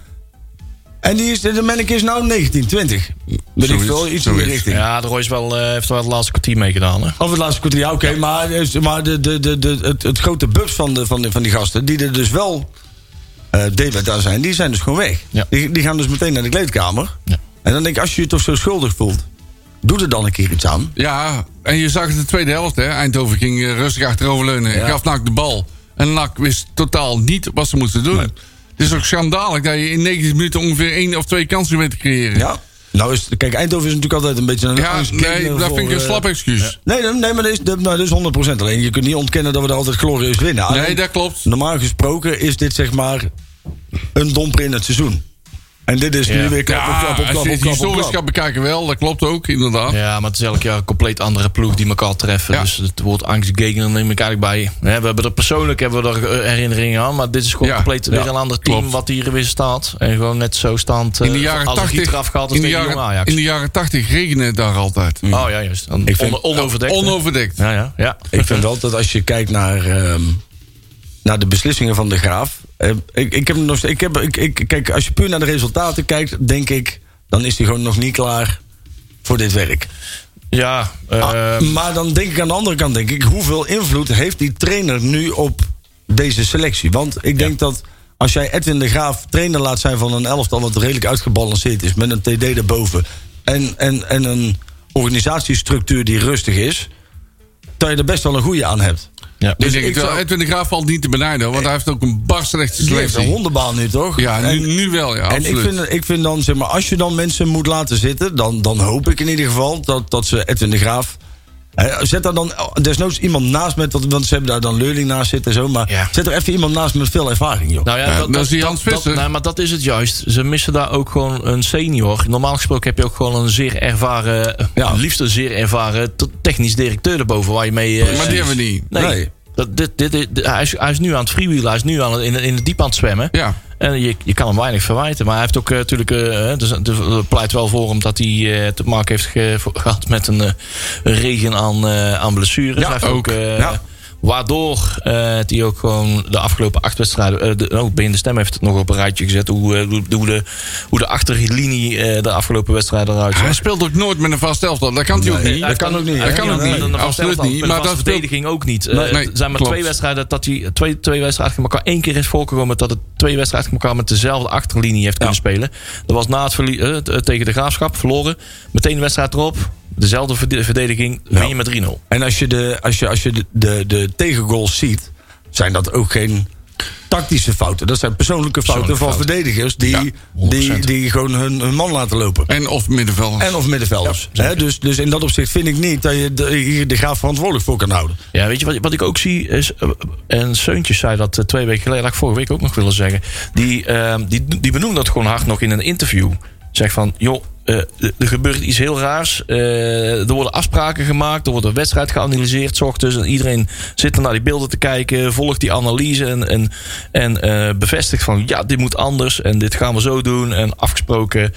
Speaker 5: En die is, de manneke is nou 19, 20. Weet ik
Speaker 4: Zoiets,
Speaker 5: veel, iets in die richting.
Speaker 6: Ja, de Roy is wel, eh, heeft wel het laatste kwartier meegedaan. Hè?
Speaker 5: Of het laatste kwartier, ja, oké. Maar, is- maar de, de, de, de, het, het grote bubs van, de, van, de, van die gasten, die er dus wel eh delen daar zijn, die zijn dus gewoon weg.
Speaker 6: Ja.
Speaker 5: Die, die gaan dus meteen naar de kleedkamer.
Speaker 6: Ja.
Speaker 5: En dan denk ik, als je je toch zo schuldig voelt, doe er dan een keer iets aan.
Speaker 4: Ja, en je zag het in de tweede helft. Hè. Eindhoven ging eh, rustig achteroverleunen.
Speaker 5: Ja.
Speaker 4: Gaf NAC de bal. En NAC wist totaal niet wat ze moesten doen. Het is ook schandalig dat je in 90 minuten ongeveer één of twee kansen weet te creëren.
Speaker 5: Ja. Nou is, kijk, Eindhoven is natuurlijk altijd een beetje een
Speaker 4: Ja, nee, dat
Speaker 5: voor,
Speaker 4: vind ik een
Speaker 5: eh,
Speaker 4: slap excuus.
Speaker 5: Nee, nee, nee, maar dat is, dat, nou, dat is 100%. Alleen je kunt niet ontkennen dat we er altijd glorieus winnen.
Speaker 4: Nee, dat klopt.
Speaker 5: Normaal gesproken is dit zeg maar een domper in het seizoen. En dit is
Speaker 6: Ja.
Speaker 5: nu weer klap op
Speaker 4: Ja,
Speaker 5: klap op
Speaker 4: als
Speaker 5: klap
Speaker 4: je het
Speaker 5: klap
Speaker 4: historisch
Speaker 5: klap.
Speaker 4: gaat bekijken wel, dat klopt ook, inderdaad.
Speaker 6: Ja, maar het is elk jaar een compleet andere ploeg die elkaar treffen.
Speaker 4: Ja.
Speaker 6: Dus het woord angstgegner neem ik eigenlijk bij. Ja, we hebben er persoonlijk hebben we er eh, herinneringen aan. Maar dit is gewoon
Speaker 4: Ja,
Speaker 6: compleet
Speaker 4: ja,
Speaker 6: weer een ander team
Speaker 4: klopt.
Speaker 6: wat hier weer staat. En gewoon net zo staand.
Speaker 4: In de
Speaker 6: eh,
Speaker 4: jaren
Speaker 6: als een
Speaker 4: 80,
Speaker 6: gieter afgehaald als
Speaker 4: in de jaren,
Speaker 6: Ajax.
Speaker 4: in de jaren 80 regende het daar altijd.
Speaker 6: Oh ja, juist. Dan
Speaker 5: Ik vind-
Speaker 6: on- onoverdekt.
Speaker 4: Onoverdekt.
Speaker 6: Ja, ja, ja.
Speaker 5: Ik vind wel dat als je kijkt naar, ehm, naar de beslissingen van de Graaf. eh, ik, ik heb nog, ik heb, ik, ik, kijk, als je puur naar de resultaten kijkt, denk ik, dan is hij gewoon nog niet klaar voor dit werk.
Speaker 6: Ja,
Speaker 5: Ah,
Speaker 6: ehm,
Speaker 5: maar dan denk ik aan de andere kant, denk ik, hoeveel invloed heeft die trainer nu op deze selectie? Want ik denk dat als jij Edwin de Graaf trainer laat zijn van een elftal wat redelijk uitgebalanceerd is, met een TD erboven en, en, en een organisatiestructuur die rustig is, dat je er best wel een goede aan hebt.
Speaker 6: Ja.
Speaker 4: Dus
Speaker 5: Dus ik
Speaker 4: ik wel,
Speaker 5: zou-
Speaker 4: Edwin de Graaf valt niet te benijden, want hij heeft ook een barsrechte
Speaker 5: Die heeft een
Speaker 4: selectie.
Speaker 5: hondenbaan nu, toch?
Speaker 4: Ja, nu,
Speaker 5: En-
Speaker 4: nu wel, ja,
Speaker 5: En
Speaker 4: absoluut.
Speaker 5: ik vind, ik vind dan, zeg maar, als je dan mensen moet laten zitten, dan, dan hoop ik in ieder geval dat, dat ze Edwin de Graaf. Zet daar dan desnoods iemand naast met, want ze hebben daar dan Leurling naast zitten en zo. Maar
Speaker 6: Ja.
Speaker 5: zet er even iemand naast met veel ervaring, joh.
Speaker 6: Nou ja,
Speaker 4: Ja,
Speaker 6: dat,
Speaker 4: dat is die Hans Visser.
Speaker 6: nee, maar dat is het juist. Ze missen daar ook gewoon een senior. Normaal gesproken heb je ook gewoon een zeer ervaren,
Speaker 5: Ja.
Speaker 6: liefst een zeer ervaren technisch directeur erboven waar je mee. eh,
Speaker 4: maar die hebben we niet.
Speaker 6: Nee.
Speaker 5: Nee.
Speaker 6: Dat, dit, dit, dit- hij, is, hij is nu aan het freewheelen, hij is nu aan het, in, in het diep aan het zwemmen.
Speaker 4: Ja.
Speaker 6: En je, je kan hem weinig verwijten. Maar hij heeft ook eh, natuurlijk. eh, dus, dus, eh, pleit wel voor hem dat hij te maken heeft ge- gehad met een, regen aan, aan blessures.
Speaker 5: Ja,
Speaker 6: hij heeft
Speaker 4: ook.
Speaker 5: Ja.
Speaker 6: Waardoor eh hij ook gewoon de afgelopen acht wedstrijden. eh de, oh, Ben de Stem heeft het nog op een rijtje gezet. Hoe, eh, hoe, de, hoe de achterlinie eh, de afgelopen wedstrijden eruit zag.
Speaker 4: Hij speelt ook nooit met een vast elftal. Dat kan hij ook niet.
Speaker 5: dat kan ook niet.
Speaker 4: Dat kan ook niet. Absoluut niet. Maar dat
Speaker 6: verdediging ook niet. Eh, er zijn maar twee wedstrijden dat hij twee, twee wedstrijden achter elkaar één keer is voorgekomen dat het twee wedstrijden achter elkaar met dezelfde achterlinie heeft kunnen spelen. Dat was na het verlie- eh, tegen de graafschap verloren. Meteen de wedstrijd erop. Dezelfde verde- verdediging. Win je met 3-0.
Speaker 5: En als je de, als je, als je de, de, de tegengoals ziet, zijn dat ook geen tactische fouten. Dat zijn persoonlijke fouten
Speaker 6: Persoonlijke
Speaker 5: van
Speaker 6: fouten.
Speaker 5: verdedigers die,
Speaker 6: Ja, 100%.
Speaker 5: die, die gewoon hun, hun man laten lopen.
Speaker 4: En of middenvelders.
Speaker 5: En of middenvelders.
Speaker 6: Ja,
Speaker 5: dus, dus in dat opzicht vind ik niet dat je de, hier de graaf verantwoordelijk voor kan houden.
Speaker 6: Ja, weet je wat, wat ik ook zie is. eh, En Seuntjes zei dat eh, twee weken geleden, had ik vorige week ook nog willen zeggen. Die, eh, die, die benoemde dat gewoon hard nog in een interview. Zegt van, joh, eh, er gebeurt iets heel raars. Eh, er worden afspraken gemaakt. Er wordt een wedstrijd geanalyseerd. 's ochtends. En iedereen zit er naar die beelden te kijken. Volgt die analyse. En, en, en eh, bevestigt van ja, dit moet anders. En dit gaan we zo doen. En afgesproken.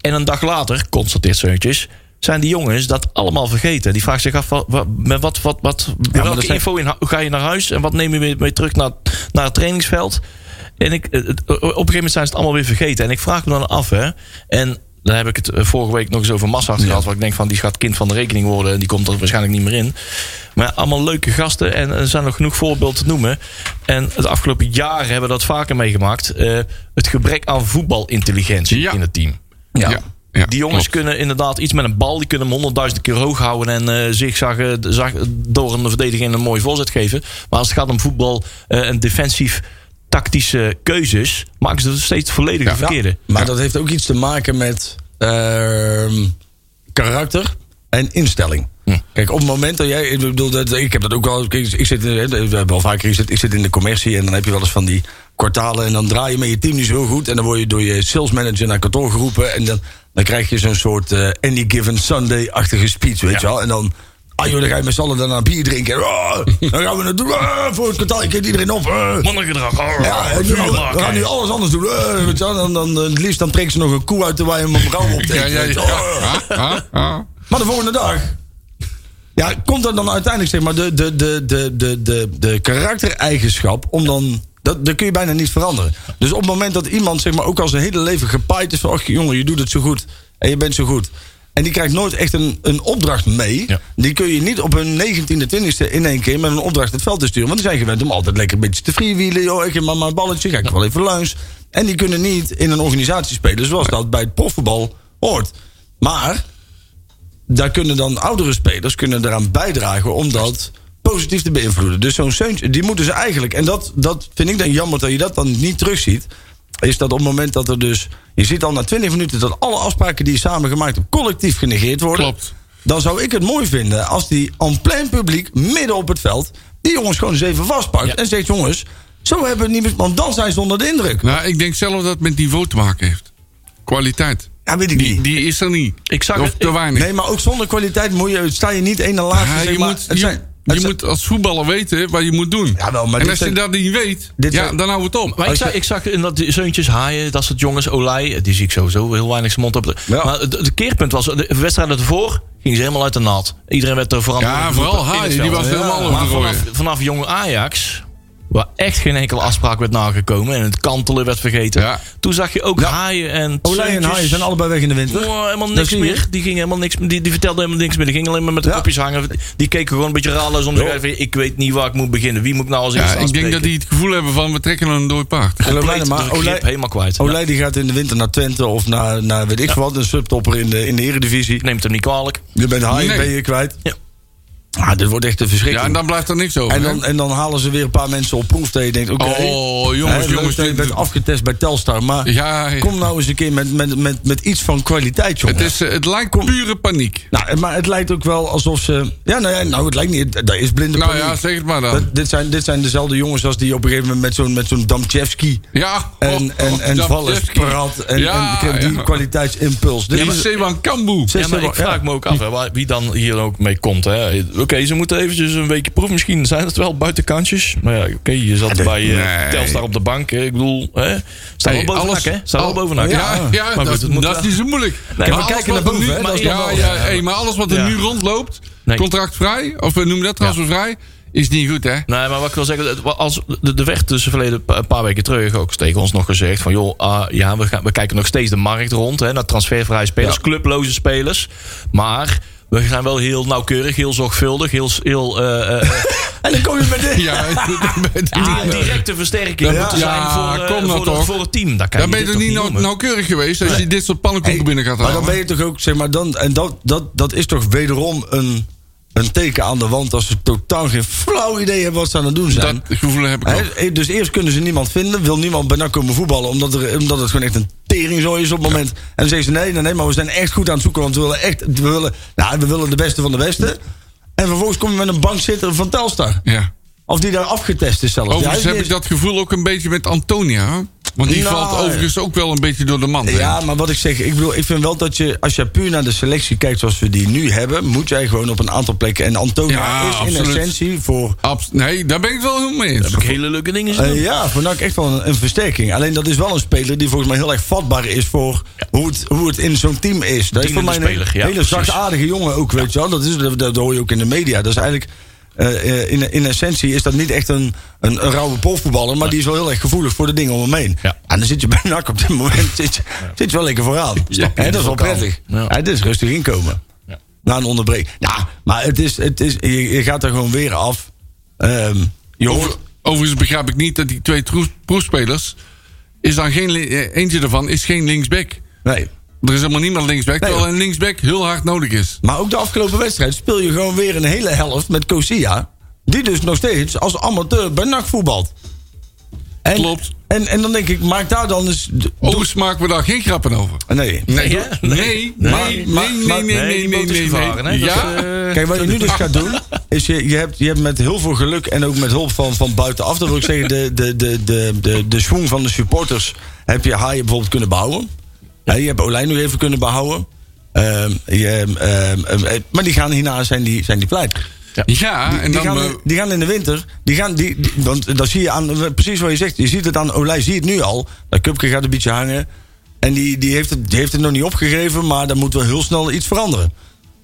Speaker 6: En een dag later, constateert Zeuntjes. Zijn die jongens dat allemaal vergeten? Die vraagt zich af: wat, wat, met wat, wat,
Speaker 5: maar
Speaker 6: welke info in, ga je naar huis? En wat neem je mee, mee terug naar, naar het trainingsveld? En ik, het- het- op een gegeven moment zijn ze het allemaal weer vergeten. En ik vraag me dan af, hè. En daar heb ik het eh, vorige week nog eens over Massart gehad. Waar ik denk van, die gaat kind van de rekening worden. En die komt er waarschijnlijk niet meer in. Maar allemaal leuke gasten. En er zijn nog genoeg voorbeelden te noemen. En het afgelopen jaar hebben we dat vaker meegemaakt. Eh, het gebrek aan voetbalintelligentie
Speaker 4: Ja.
Speaker 6: in het team.
Speaker 4: Ja. ja,
Speaker 6: Die jongens
Speaker 4: klopt.
Speaker 6: kunnen inderdaad iets met een bal. Die kunnen hem honderdduizend keer hoog houden. En eh zich zag, zag, door een verdediging een mooie voorzet geven. Maar als het gaat om voetbal eh, en defensief tactische keuzes. maken ze het steeds volledig
Speaker 4: Ja.
Speaker 6: verkeerde.
Speaker 5: Maar dat heeft ook iets te maken met ehm, karakter en instelling.
Speaker 6: Hm.
Speaker 5: Kijk, op het moment dat jij. Ik bedoel, dat, ik heb dat ook wel. Ik zit, in- we hebben wel vaker gezegd, ik zit in de commercie en dan heb je wel eens van die kwartalen. En dan draai je met je team niet zo heel goed. En dan word je door je sales manager naar kantoor geroepen. En dan, dan krijg je zo'n soort eh, Any Given Sunday-achtige speech, weet je wel. En dan. Ah joh, dan ga je met z'n allen daarna bier drinken. Ah, dan gaan we het doen. Ah, voor het kwartaal, ik kent iedereen op. Ah.
Speaker 6: Mannengedrag. oh,
Speaker 5: Ja, en nu- we gaan nu alles anders doen. Eh, weet je dan, dan, het liefst dan trekken ze nog een koe uit de wijn om een vrouw op te eten.
Speaker 4: ja, ja.
Speaker 5: Maar de volgende dag. Ja, komt er dan uiteindelijk zeg maar de, de, de, de, de, de, de karaktereigenschap om dan. Dat, dat kun je bijna niet veranderen. Dus op het moment dat iemand zeg maar ook al zijn hele leven gepaaid is van. Och jongen, je doet het zo goed. En je bent zo goed. En die krijgt nooit echt een, een opdracht mee.
Speaker 6: Ja.
Speaker 5: Die kun je niet op hun 19e, 20e in één keer met een opdracht het veld te sturen. Want die zijn gewend om altijd lekker een beetje te freewheelen. Joh, ik heb maar een balletje, ga ik wel even langs. En die kunnen niet in een organisatie spelen zoals dat bij het profvoetbal hoort. Maar daar kunnen dan oudere spelers kunnen eraan bijdragen om dat positief te beïnvloeden. Dus zo'n Seuntje, die moeten ze eigenlijk... en dat, dat vind ik dan jammer dat je dat dan niet terugziet... is dat op het moment dat er dus... je ziet al na 20 minuten dat alle afspraken die je samen gemaakt hebt... collectief genegeerd worden.
Speaker 4: Klopt.
Speaker 5: Dan zou ik het mooi vinden als die en plein publiek... midden op het veld... die jongens gewoon eens even vastpakt
Speaker 6: Ja.
Speaker 5: en zegt... jongens, zo hebben we het niet meer... want dan zijn ze onder de indruk.
Speaker 4: Nou, ik denk zelf dat het met niveau te maken heeft. Kwaliteit.
Speaker 5: Ja, weet ik
Speaker 4: Die,
Speaker 5: niet.
Speaker 4: die is er niet.
Speaker 6: Ik zag
Speaker 4: of
Speaker 6: het-
Speaker 4: te weinig.
Speaker 5: Nee, maar ook zonder kwaliteit moet je, sta je niet één en laatste.
Speaker 4: Ja,
Speaker 5: zeg
Speaker 4: je
Speaker 5: maar.
Speaker 4: moet,
Speaker 5: Het
Speaker 4: je,
Speaker 5: zijn-
Speaker 4: je moet als voetballer weten wat je moet doen.
Speaker 5: Jawel, maar
Speaker 4: en als je
Speaker 5: zijn-
Speaker 4: dat niet weet,
Speaker 5: dit
Speaker 4: ja,
Speaker 5: zijn-
Speaker 4: dan hou het op.
Speaker 6: Maar ik zag, ik zag in dat die zeuntjes haaien, dat soort jongens, Olij, die zie ik sowieso heel weinig zijn mond op.
Speaker 5: Ja.
Speaker 6: Maar het, het keerpunt was, de wedstrijd ervoor ging ze helemaal uit de naad. Iedereen werd er veranderd.
Speaker 4: Ja, vooral Haaien, die was helemaal over
Speaker 6: Maar vanaf, vanaf jonge Ajax, waar echt geen enkele afspraak werd nagekomen en het kantelen werd vergeten.
Speaker 4: Ja.
Speaker 6: Toen zag je ook
Speaker 5: Ja.
Speaker 6: haaien en
Speaker 5: Olij en. Haaien zijn allebei weg in de winter.
Speaker 6: Oh, helemaal niks meer. Die gingen helemaal niks. Die, die vertelde helemaal niks meer. Die gingen alleen maar met de
Speaker 5: Ja.
Speaker 6: kopjes hangen. Die keken gewoon een beetje te
Speaker 5: Ja.
Speaker 6: zeggen: Ik weet niet waar ik moet beginnen. Wie moet ik nou als eerste
Speaker 4: ik denk dat die het gevoel hebben van we trekken een dood paard.
Speaker 6: Compleet
Speaker 5: maar, Olij,
Speaker 6: helemaal kwijt.
Speaker 5: Olij die gaat in de winter naar Twente of naar, naar weet ik wat, een subtopper in de, in de eredivisie.
Speaker 6: Ik neem het hem niet kwalijk.
Speaker 5: Je bent Haaien,
Speaker 4: Nee.
Speaker 5: ben je kwijt.
Speaker 6: Ja.
Speaker 5: Ah, dit wordt echt een
Speaker 4: Ja,
Speaker 5: verschrikking.
Speaker 4: en dan blijft er niks over.
Speaker 5: en, dan, en dan halen ze weer een paar mensen op proef dat je denkt, oké.
Speaker 4: Oh, jongens, jongens.
Speaker 5: je bent afgetest bij Telstar, maar
Speaker 4: Ja, ja.
Speaker 5: kom nou eens een keer met, met, met, met iets van kwaliteit, jongen.
Speaker 4: het, is, eh, het lijkt pure paniek.
Speaker 5: Nou, maar het lijkt ook wel alsof ze... Ja, nou, ja, nou het lijkt niet... Dat is blinde
Speaker 4: Nou
Speaker 5: paniek.
Speaker 4: ja, zeg het maar dan.
Speaker 5: Dat- dit, zijn, dit zijn dezelfde jongens als die op een gegeven moment met zo'n met zo'n Damchevski...
Speaker 4: Ja,
Speaker 5: En,
Speaker 4: oh,
Speaker 5: en,
Speaker 4: oh,
Speaker 5: en prat en,
Speaker 4: Ja,
Speaker 5: en die
Speaker 4: ja.
Speaker 5: kwaliteitsimpuls. Dit
Speaker 4: Die
Speaker 5: is-
Speaker 4: Sewan Kambu.
Speaker 6: Ja, maar ik vraag me ook af hè, wie dan hier ook mee komt. hè. Oké, ze moeten eventjes een weekje proeven. Misschien zijn het wel buitenkantjes. Maar ja, oké, je zat
Speaker 5: nee.
Speaker 6: bij uh,
Speaker 4: Nee.
Speaker 6: Telstar op de bank. hè. Ik bedoel, hè, staat
Speaker 4: Hey,
Speaker 6: wel boven
Speaker 4: alles-
Speaker 6: nak, hè? Staat
Speaker 4: al-. Ja, ja,
Speaker 6: Maar
Speaker 4: dat,
Speaker 6: goed, het moet
Speaker 4: dat
Speaker 6: wel-
Speaker 4: is niet zo moeilijk.
Speaker 6: Nee,
Speaker 4: Maar
Speaker 5: kijken
Speaker 4: wat
Speaker 5: naar
Speaker 4: er
Speaker 5: boven, hè,
Speaker 4: ja, ja,
Speaker 6: ja.
Speaker 4: hey, maar alles wat er
Speaker 6: Ja.
Speaker 4: nu rondloopt,
Speaker 6: Nee.
Speaker 4: contractvrij, of we noemen dat transfervrij, is niet goed, hè?
Speaker 6: Nee, maar wat ik wil zeggen, als, de, de werd dus verleden een paar weken terug ook tegen ons nog gezegd van joh, ah, ja, we, gaan, we kijken nog steeds de markt rond, hè, naar transfervrije spelers,
Speaker 5: Ja.
Speaker 6: clubloze spelers, maar we zijn wel heel nauwkeurig, heel zorgvuldig, heel, heel eh, eh, (laughs)
Speaker 5: En dan kom je met dit.
Speaker 4: Ja,
Speaker 6: directe versterking
Speaker 5: Ja.
Speaker 6: moeten
Speaker 4: Ja,
Speaker 6: zijn voor, eh,
Speaker 4: kom nou
Speaker 6: voor, de-
Speaker 4: toch.
Speaker 6: voor het team. Daar kan
Speaker 4: Dan ben
Speaker 6: je
Speaker 4: er niet
Speaker 6: toch
Speaker 4: nou,
Speaker 6: noemen?
Speaker 4: nauwkeurig geweest als je dit soort pannenkoeken binnen gaat
Speaker 5: Maar
Speaker 4: halen.
Speaker 5: dan ben je toch ook, zeg maar, dan, en dat, dat, dat is toch wederom een, een teken aan de wand als ze totaal geen flauw idee hebben wat ze aan het doen zijn.
Speaker 4: dat gevoel heb ik ook.
Speaker 5: Hè, dus eerst kunnen ze niemand vinden, wil niemand bij NAC komen voetballen, omdat, er, omdat het gewoon echt een teringzooi is op het moment. En dan zeggen ze nee, nee, nee, maar we zijn echt goed aan het zoeken, want we willen echt, we willen, nou, we willen de beste van de beste. En vervolgens kom je met een bankzitter van Telstar.
Speaker 4: Ja.
Speaker 5: Of die daar afgetest is zelfs.
Speaker 4: Overigens heb
Speaker 5: hij
Speaker 4: ik dat gevoel ook een beetje met Antonia. Want die
Speaker 5: Nou,
Speaker 4: valt overigens ook wel een beetje door de mand. hè?
Speaker 5: Ja, maar wat ik zeg, ik, bedoel, ik vind wel dat je, als je puur naar de selectie kijkt zoals we die nu hebben, moet jij gewoon op een aantal plekken. En Antonia
Speaker 4: Ja,
Speaker 5: is in essentie voor.
Speaker 4: Abs- nee, daar ben ik wel helemaal mee eens.
Speaker 6: Heb ik hele leuke dingen gezien.
Speaker 5: eh, ja, voor NAC echt wel een, een versterking. Alleen dat is wel een speler die volgens mij heel erg vatbaar is voor hoe, het, hoe het in zo'n team is. Dat is voor mij een
Speaker 6: speler, ja,
Speaker 5: hele zachtaardige jongen ook, weet je wel. Dat, is, dat, dat hoor je ook in de media. Dat is eigenlijk. Eh, eh, in, in essentie is dat niet echt een, een, een rauwe profvoetballer, maar die is wel heel erg gevoelig voor de dingen om hem heen.
Speaker 6: Ja.
Speaker 5: En dan zit je bij NAC op dit moment (laughs) zit je, zit je wel lekker vooraan. Dat is wel prettig. Het is rustig inkomen.
Speaker 6: Ja.
Speaker 5: Na een onderbreking. Ja, maar het is, het is, je, je gaat er gewoon weer af. Je hoort,
Speaker 4: Over- overigens begrijp ik niet dat die twee proefspelers... is dan geen, eh, eentje daarvan is geen linksback.
Speaker 5: nee.
Speaker 4: Er is helemaal niemand linksback,
Speaker 5: Nee,
Speaker 4: terwijl een linksback heel hard nodig is.
Speaker 5: Maar ook de afgelopen wedstrijd speel je gewoon weer een hele helft met Kosia. Die dus nog steeds als amateur bij NAC voetbalt. En,
Speaker 4: Klopt.
Speaker 5: En, en dan denk ik, maak daar dan eens... doe-
Speaker 4: Overigens maken we daar geen grappen over.
Speaker 5: Nee.
Speaker 4: Nee,
Speaker 6: Ja?
Speaker 4: nee, nee, nee,
Speaker 5: Maar-
Speaker 4: nee,
Speaker 5: maar-
Speaker 4: nee,
Speaker 5: maar-
Speaker 4: nee,
Speaker 6: Nee,
Speaker 4: Ja,
Speaker 6: is, eh,
Speaker 5: Kijk, wat je nu dus gaat doen, is je, je, hebt, je hebt met heel veel geluk en ook met hulp van, van buitenaf, dat wil ik zeggen, de, de, de, de, de, de schwung van de supporters heb je Haaien bijvoorbeeld kunnen behouden. Hè, je hebt Olijn nog even kunnen behouden. Ehm, je, ehm, ehm, eh, maar die gaan hierna zijn die, zijn die pleit.
Speaker 4: ja en
Speaker 5: Die
Speaker 4: dan...
Speaker 5: gaan,
Speaker 4: eh,
Speaker 5: die gaan in de winter. Die gaan, die, die- want dat zie je aan. Precies wat je zegt. Je ziet het aan Olij, zie het nu al. Dat Cupke gaat een beetje hangen. En die, die, heeft het, die heeft het nog niet opgegeven. Maar dan moet wel heel snel iets veranderen.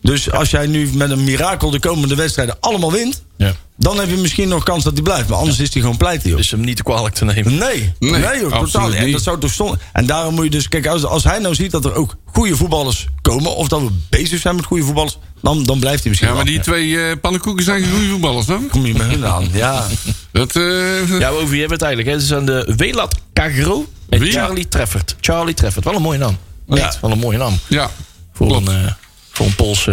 Speaker 5: Dus als jij nu met een mirakel de komende wedstrijden allemaal wint.
Speaker 6: Ja.
Speaker 5: Dan heb je misschien nog kans dat hij blijft. Maar anders is hij gewoon pleit. Joh.
Speaker 6: Dus hem niet te kwalijk te nemen.
Speaker 5: Nee, nee,
Speaker 4: Nee,
Speaker 5: joh,
Speaker 4: absoluut
Speaker 5: totaal niet. En dat zou toch stom. En daarom moet je dus, kijk, als, als hij nou ziet dat er ook goede voetballers komen, of dat we bezig zijn met goede voetballers, dan, dan blijft hij misschien.
Speaker 4: ja, maar
Speaker 5: wel.
Speaker 4: die twee eh pannenkoeken zijn geen goede voetballers, dan?
Speaker 5: Kom je met hun aan? Ja. (laughs)
Speaker 4: Dat, eh,
Speaker 6: Ja, over wie hebben we het eigenlijk? Het zijn de Welat Cagro en
Speaker 4: Wie?
Speaker 6: Charlie Treffert. Charlie Treffert, wel een mooie naam.
Speaker 5: Ja.
Speaker 6: Echt, wel een mooie naam.
Speaker 4: ja,
Speaker 6: Voor
Speaker 4: klopt.
Speaker 6: een, eh, voor een Poolse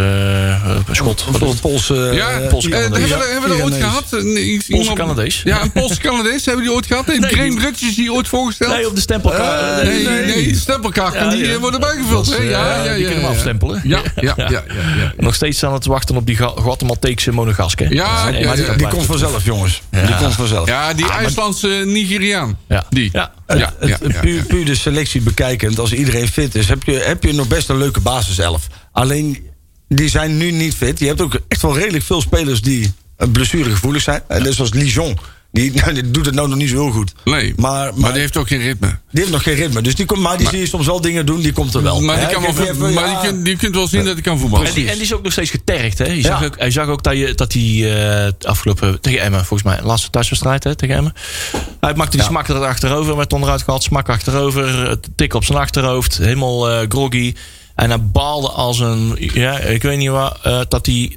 Speaker 6: eh, schot. Wat is
Speaker 5: Voor
Speaker 6: het?
Speaker 5: Poolse.
Speaker 4: Ja,
Speaker 5: eh,
Speaker 6: Poolse
Speaker 4: eh, hebben,
Speaker 6: Canadees.
Speaker 4: we, hebben we dat ooit gehad? Een-
Speaker 6: Poolse
Speaker 4: iemand-
Speaker 6: Canadees.
Speaker 4: Ja, een Poolse Canadees. Hebben we die ooit gehad? Heeft
Speaker 6: Nee,
Speaker 4: Graham
Speaker 6: die-
Speaker 4: Rutjes die ooit voorgesteld?
Speaker 6: Nee, op de stempelkaart.
Speaker 4: nee, nee, nee, de stempelkaart kan
Speaker 6: Ja,
Speaker 4: die
Speaker 6: ja.
Speaker 4: eh, worden bijgevuld.
Speaker 6: Eh,
Speaker 4: Ja, ja,
Speaker 6: die
Speaker 4: ja,
Speaker 6: kunnen we
Speaker 4: ja.
Speaker 6: afstempelen.
Speaker 4: Ja, ja, ja.
Speaker 6: Nog steeds staan we te wachten op die Guatemalteekse monegask. hè?
Speaker 4: Ja.
Speaker 5: Die, die komt vanzelf, jongens. Die komt vanzelf.
Speaker 4: Ja, die IJslandse Nigeriaan.
Speaker 6: Ja.
Speaker 4: Die.
Speaker 6: Ja.
Speaker 4: Ja, ja,
Speaker 5: Het-
Speaker 4: ja, ja.
Speaker 5: puur, puur de selectie bekijkend, als iedereen fit is, heb je, heb je nog best een leuke basiself. Alleen, die zijn nu niet fit. Je hebt ook echt wel redelijk veel spelers die eh, blessuregevoelig zijn. En net zoals Lijon. Die, (laughs) nou, die doet het nou nog niet zo heel goed.
Speaker 4: Nee,
Speaker 5: Maar,
Speaker 4: maar,
Speaker 5: maar,
Speaker 4: die heeft ook geen ritme.
Speaker 5: die heeft nog geen ritme. Dus die komt, maar die zie je soms wel dingen doen, die komt er wel.
Speaker 4: Maar, die, kan wel,
Speaker 5: die
Speaker 4: maar
Speaker 5: ja,
Speaker 4: die, kunt, die kunt wel zien dat hij kan voetballen.
Speaker 6: En die, en die is ook nog steeds getergd. Hè? Je zag
Speaker 5: Ja.
Speaker 6: ook, hij zag ook dat, je, dat hij eh, afgelopen tegen Emmen, volgens mij, laatste thuiswedstrijd hè, tegen Emmen. Hij maakte die
Speaker 5: Ja.
Speaker 6: smak er achterover, werd onderuit gehaald, smak achterover, eh, tik op zijn achterhoofd, helemaal eh, groggy. En hij baalde als een, ja, ik weet niet wat, eh, dat hij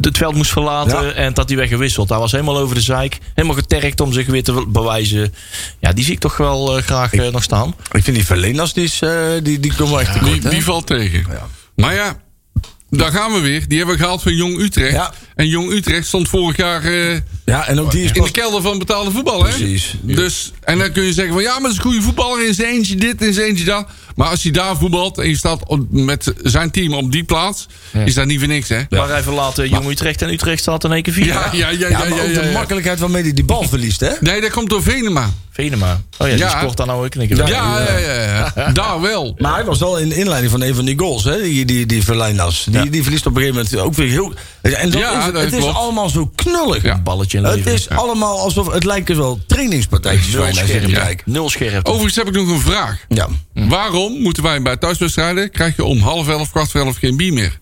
Speaker 6: het veld moest verlaten
Speaker 5: Ja.
Speaker 6: en dat hij werd gewisseld. Hij was helemaal over de zeik, helemaal getergd om zich weer te bewijzen. Ja, die zie ik toch wel eh, graag eh, nog staan.
Speaker 5: Ik vind die Verlenas, die, is, eh, die, die komen wel echt tekort.
Speaker 4: Die,
Speaker 5: hè?
Speaker 4: die valt tegen. Maar ja, daar gaan we weer. Die hebben we gehaald van Jong Utrecht.
Speaker 5: Ja.
Speaker 4: En Jong Utrecht stond vorig jaar eh,
Speaker 5: Ja, en ook die is
Speaker 4: in de kelder van betaalde voetbal. Hè?
Speaker 5: Precies.
Speaker 4: Dus, en dan kun je zeggen van ja, maar dat is een goede voetballer. In zijn eentje dit, in zijn eentje dat. Maar als hij daar voetbalt en je staat op- met zijn team op die plaats, is dat niet voor niks. Hè?
Speaker 6: Maar hij verlaat eh, Jong Utrecht en Utrecht staat in één keer vier.
Speaker 4: Ja, ja, ja, ja.
Speaker 5: Ja,
Speaker 4: ja,
Speaker 5: maar ook
Speaker 4: ja,
Speaker 5: de
Speaker 4: ja.
Speaker 5: makkelijkheid waarmee hij die bal verliest, hè?
Speaker 4: Nee, dat komt door Venema.
Speaker 6: Venema. Oh ja, die
Speaker 4: Ja.
Speaker 6: scoort dan nou ook een keer.
Speaker 5: Ja.
Speaker 4: Ja, ja, ja, ja. (laughs) Daar wel.
Speaker 5: Maar hij was wel in de inleiding van een van die goals, hè? Die, die, die Verleinas. Die,
Speaker 6: Ja.
Speaker 5: die verliest op een gegeven moment ook weer heel. En dat
Speaker 4: Ja,
Speaker 5: is, het
Speaker 4: dat
Speaker 5: het is
Speaker 4: klopt.
Speaker 5: allemaal zo knullig.
Speaker 4: Ja.
Speaker 6: Balletje in
Speaker 5: Het is allemaal alsof het lijkt dus wel trainingspartijtjes
Speaker 4: ja.
Speaker 5: kijken.
Speaker 6: Nul scherp.
Speaker 4: Overigens heb ik nog een vraag.
Speaker 5: Ja.
Speaker 4: Waarom moeten wij bij thuiswedstrijden... krijg je om half elf, kwart voor elf geen bier meer?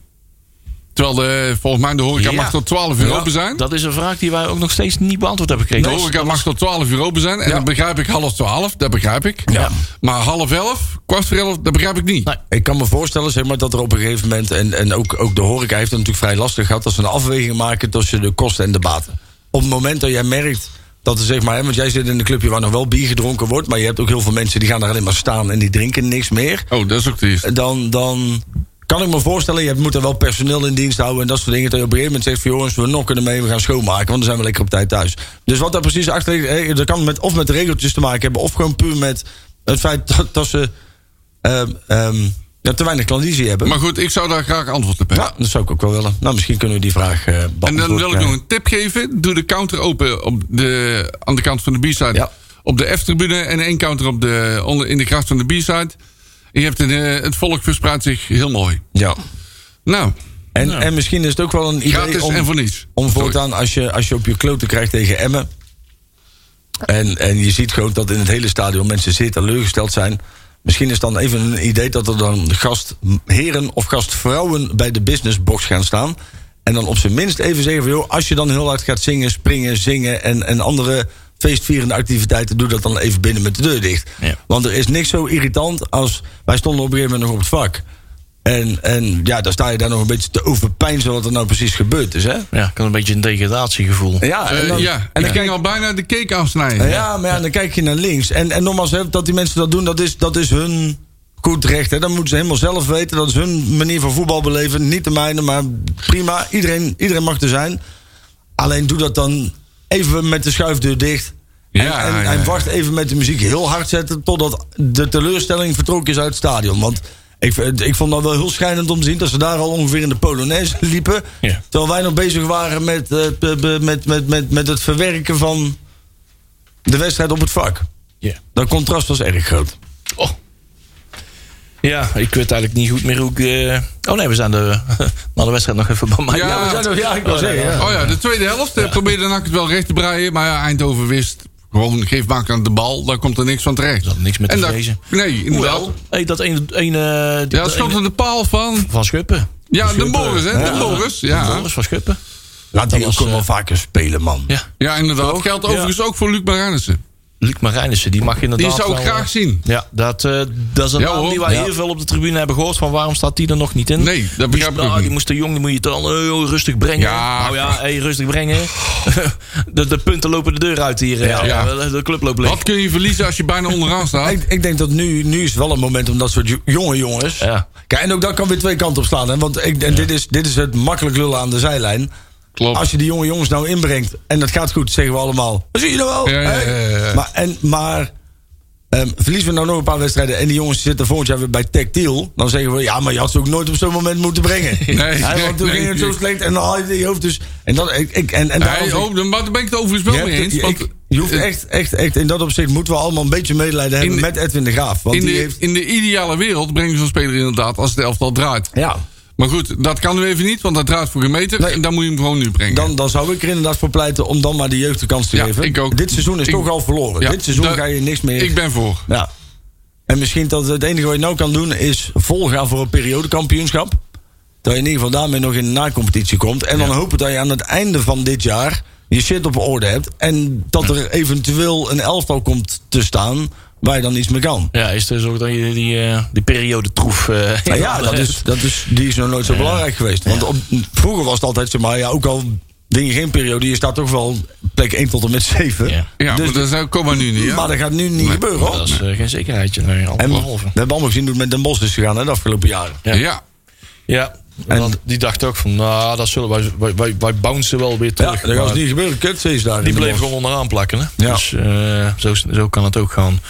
Speaker 4: Terwijl de, volgens mij de horeca
Speaker 6: Ja.
Speaker 4: mag tot 12 uur
Speaker 5: Ja.
Speaker 4: open zijn.
Speaker 6: Dat is een vraag die wij ook nog steeds niet beantwoord hebben
Speaker 4: De
Speaker 6: gekregen.
Speaker 4: horeca mag tot 12 uur open zijn. En
Speaker 5: Ja.
Speaker 4: dan begrijp ik half 12, dat begrijp ik.
Speaker 5: Ja.
Speaker 4: Maar half 11, kwart voor 11, dat begrijp ik niet.
Speaker 6: Nee.
Speaker 5: Ik kan me voorstellen zeg maar, dat er op een gegeven moment. En, en ook, ook de horeca heeft het natuurlijk vrij lastig gehad. dat ze een afweging maken tussen de kosten en de baten. Op het moment dat jij merkt. Dat er zeg maar, hè, want jij zit in een clubje waar nog wel bier gedronken wordt. Maar je hebt ook heel veel mensen die gaan daar alleen maar staan en die drinken niks meer.
Speaker 4: Oh, dat is ook triest.
Speaker 5: dan, dan kan ik me voorstellen, je moet er wel personeel in dienst houden en dat soort dingen. Dat je op een gegeven moment zegt van jongens, we nokken ermee, we gaan schoonmaken, want dan zijn we lekker op tijd thuis. Dus wat daar precies achter ligt, hè, dat kan met, of met regeltjes te maken hebben, of gewoon puur met het feit (laughs) dat, dat ze ehm, ehm, ja, te weinig klandizie hebben.
Speaker 4: Maar goed, ik zou daar graag antwoord op hebben.
Speaker 5: ja, dat zou ik ook wel willen. Nou, misschien kunnen we die vraag eh
Speaker 4: En dan wil ik nog een tip geven. Doe de counter open op de, aan de kant van de B-side.
Speaker 5: Ja.
Speaker 4: op de F-tribune en één counter op de, onder, in de kracht van de B-side. Je hebt een, eh, het volk verspreidt zich heel mooi.
Speaker 5: Ja.
Speaker 4: Nou,
Speaker 5: En, en misschien is het ook wel een idee om,
Speaker 4: en voor niets.
Speaker 5: om voortaan als je, als je op je kloten krijgt tegen Emmen. En, en je ziet gewoon dat in het hele stadion mensen zeer teleurgesteld zijn. Misschien is dan even een idee dat er dan gastheren of gastvrouwen bij de businessbox gaan staan. En dan op zijn minst even zeggen van joh, als je dan heel hard gaat zingen, springen, zingen en, en andere feestvierende activiteiten, doe dat dan even binnen met de deur dicht.
Speaker 6: Ja.
Speaker 5: Want er is niks zo irritant als wij stonden op een gegeven moment nog op het vak. En, en ja, dan sta je daar nog een beetje te overpijnzen wat er nou precies gebeurd is. Hè?
Speaker 6: Ja, ik had een beetje een degradatiegevoel.
Speaker 5: Ja,
Speaker 4: Eh,
Speaker 5: en dan,
Speaker 4: ja,
Speaker 5: en dan kijk
Speaker 4: al bijna de cake afsnijden.
Speaker 5: ja, maar ja, dan kijk je naar links. En, en nogmaals, hè, dat die mensen dat doen, dat is, dat is hun goed recht. Hè. Dat moeten ze helemaal zelf weten. Dat is hun manier van voetbal beleven. Niet de mijne, maar prima. Iedereen, iedereen mag er zijn. Alleen doe dat dan even met de schuifdeur dicht. En,
Speaker 4: Ja,
Speaker 5: en,
Speaker 4: ja,
Speaker 5: en
Speaker 4: ja.
Speaker 5: wacht even met de muziek heel hard zetten... totdat de teleurstelling vertrokken is uit het stadion. Want ik, ik vond dat wel heel schijnend om te zien... dat ze daar al ongeveer in de Polonaise liepen.
Speaker 6: Ja.
Speaker 5: Terwijl wij nog bezig waren met, eh, met, met, met, met het verwerken van de wedstrijd op het vak.
Speaker 6: Ja.
Speaker 5: Dat contrast was erg groot.
Speaker 6: Oh. Ja, ik weet eigenlijk niet goed meer hoe ik... eh, Oh nee, we zijn (laughs) de, na de wedstrijd nog even bij mij.
Speaker 4: Ja,
Speaker 5: we zijn nog, ja, ik wil
Speaker 6: Oh,
Speaker 5: zeggen.
Speaker 6: ja,
Speaker 5: Ja.
Speaker 4: Oh ja, de tweede helft eh, probeerde NAC het wel recht te breien. Maar ja, Eindhoven wist gewoon, geef maak aan de bal. Daar komt er niks van terecht.
Speaker 6: Er zat niks meer te
Speaker 4: En dat-
Speaker 6: vrezen.
Speaker 4: Nee, inderdaad.
Speaker 6: Hoewel, hey, dat ene... ene die-
Speaker 4: Ja, de paal van...
Speaker 6: van Schuppen.
Speaker 4: Ja, de Boris, hè? De Boris, ja.
Speaker 6: Boris van Schuppen.
Speaker 5: Laat die
Speaker 6: Dat
Speaker 5: ook wel
Speaker 6: eh,
Speaker 5: vaker spelen, man.
Speaker 6: Ja.
Speaker 4: Ja, inderdaad. Geldt overigens ook voor Luc Marijnissen.
Speaker 6: Luc Marijnissen, die mag je inderdaad
Speaker 4: Die zou ik
Speaker 6: wel,
Speaker 4: graag
Speaker 6: eh,
Speaker 4: zien.
Speaker 6: Ja, dat, eh, dat is een
Speaker 4: Ja,
Speaker 6: naam die wij
Speaker 5: Ja.
Speaker 6: heel veel op de tribune hebben gehoord. Van waarom staat die er nog niet in?
Speaker 4: Nee, dat
Speaker 6: Die,
Speaker 4: begrijp ik
Speaker 6: nou,
Speaker 4: ook
Speaker 6: die
Speaker 4: niet.
Speaker 6: moest te jong, die moet je dan eh, rustig brengen.
Speaker 4: Ja,
Speaker 6: nou ja, hey, rustig brengen. (laughs) de, de punten lopen de deur uit hier. Ja,
Speaker 4: ja.
Speaker 6: De, de club loopt leeg.
Speaker 4: Wat kun je verliezen als je bijna onderaan staat? (laughs)
Speaker 5: Ik, ik denk dat nu, nu is wel een moment om dat soort jo- jonge jongens.
Speaker 6: Ja.
Speaker 5: Kijk, en ook dat kan weer twee kanten op slaan. Hè? Want ik, en dit, is, dit is het makkelijk lullen aan de zijlijn.
Speaker 4: Klopt.
Speaker 5: Als je die jonge jongens nou inbrengt en dat gaat goed, zeggen we allemaal. Dat zie je nou wel.
Speaker 4: Ja, ja.
Speaker 5: Maar, en, maar ehm, verliezen we nou nog een paar wedstrijden en die jongens zitten volgend jaar weer bij Tactiel. Dan zeggen we, ja, maar je had ze ook nooit op zo'n moment moeten brengen. (laughs)
Speaker 4: Nee,
Speaker 5: want toen
Speaker 4: nee,
Speaker 5: ging het zo slecht en dan haal je je hoofd. Dus, en, dat, ik, ik, en, en daarom
Speaker 4: Nee, oh, dan- maar daar ben ik het overigens wel mee eens.
Speaker 5: je-
Speaker 4: Want
Speaker 5: ik- je hoeft echt, echt, echt, in dat opzicht moeten we allemaal een beetje medelijden hebben
Speaker 4: de-
Speaker 5: met Edwin de Graaf. Want
Speaker 4: in,
Speaker 5: die
Speaker 4: de,
Speaker 5: heeft...
Speaker 4: in de ideale wereld breng je zo'n speler inderdaad als het elftal draait.
Speaker 5: Ja,
Speaker 4: Maar goed, dat kan nu even niet, want dat draait voor een meter.
Speaker 5: Nee.
Speaker 4: En dan moet je hem gewoon nu brengen.
Speaker 5: dan, dan zou ik er inderdaad voor pleiten om dan maar de jeugd de kans te
Speaker 4: Ja,
Speaker 5: geven.
Speaker 4: ik ook.
Speaker 5: Dit seizoen is
Speaker 4: Ik-
Speaker 5: toch al verloren.
Speaker 4: Ja,
Speaker 5: Dit seizoen ga je niks meer...
Speaker 4: Ik ben voor.
Speaker 5: Ja. En misschien dat het enige wat je nou kan doen is volgaan voor een periodekampioenschap. Dat je in ieder geval daarmee nog in de nacompetitie komt. En dan hopen dat je aan het einde van dit jaar je shit op orde hebt. En dat er eventueel een elftal komt te staan waar je dan iets mee kan.
Speaker 6: Ja, is er zo dat je die, eh, die periode troef... eh,
Speaker 5: Nou ja, dat is, dat is, die is nog nooit zo belangrijk geweest. Want op, vroeger was het altijd, zeg maar, ja, ook al ding je geen periode, je staat toch wel plek 1 tot en met 7.
Speaker 6: Ja.
Speaker 4: Ja,
Speaker 5: Dus
Speaker 4: maar dat komen nu niet. Ja?
Speaker 5: Maar dat gaat nu niet
Speaker 4: Nee,
Speaker 5: gebeuren hoor.
Speaker 6: Dat is eh, geen zekerheidje. Nee,
Speaker 5: En we hebben allemaal gezien hoe het met Den Bosch is gegaan hè, de afgelopen jaren.
Speaker 4: ja.
Speaker 6: Ja. Ja,
Speaker 5: En-
Speaker 6: want die dacht ook van, nou, dat zullen wij, wij, wij, wij bouncen wel weer
Speaker 5: Ja,
Speaker 6: terug.
Speaker 5: dat gaat
Speaker 6: maar
Speaker 5: niet gebeuren. Is daar.
Speaker 6: die bleven gewoon onderaan plakken. Hè?
Speaker 5: Ja.
Speaker 6: Dus eh, zo, zo kan het ook gaan.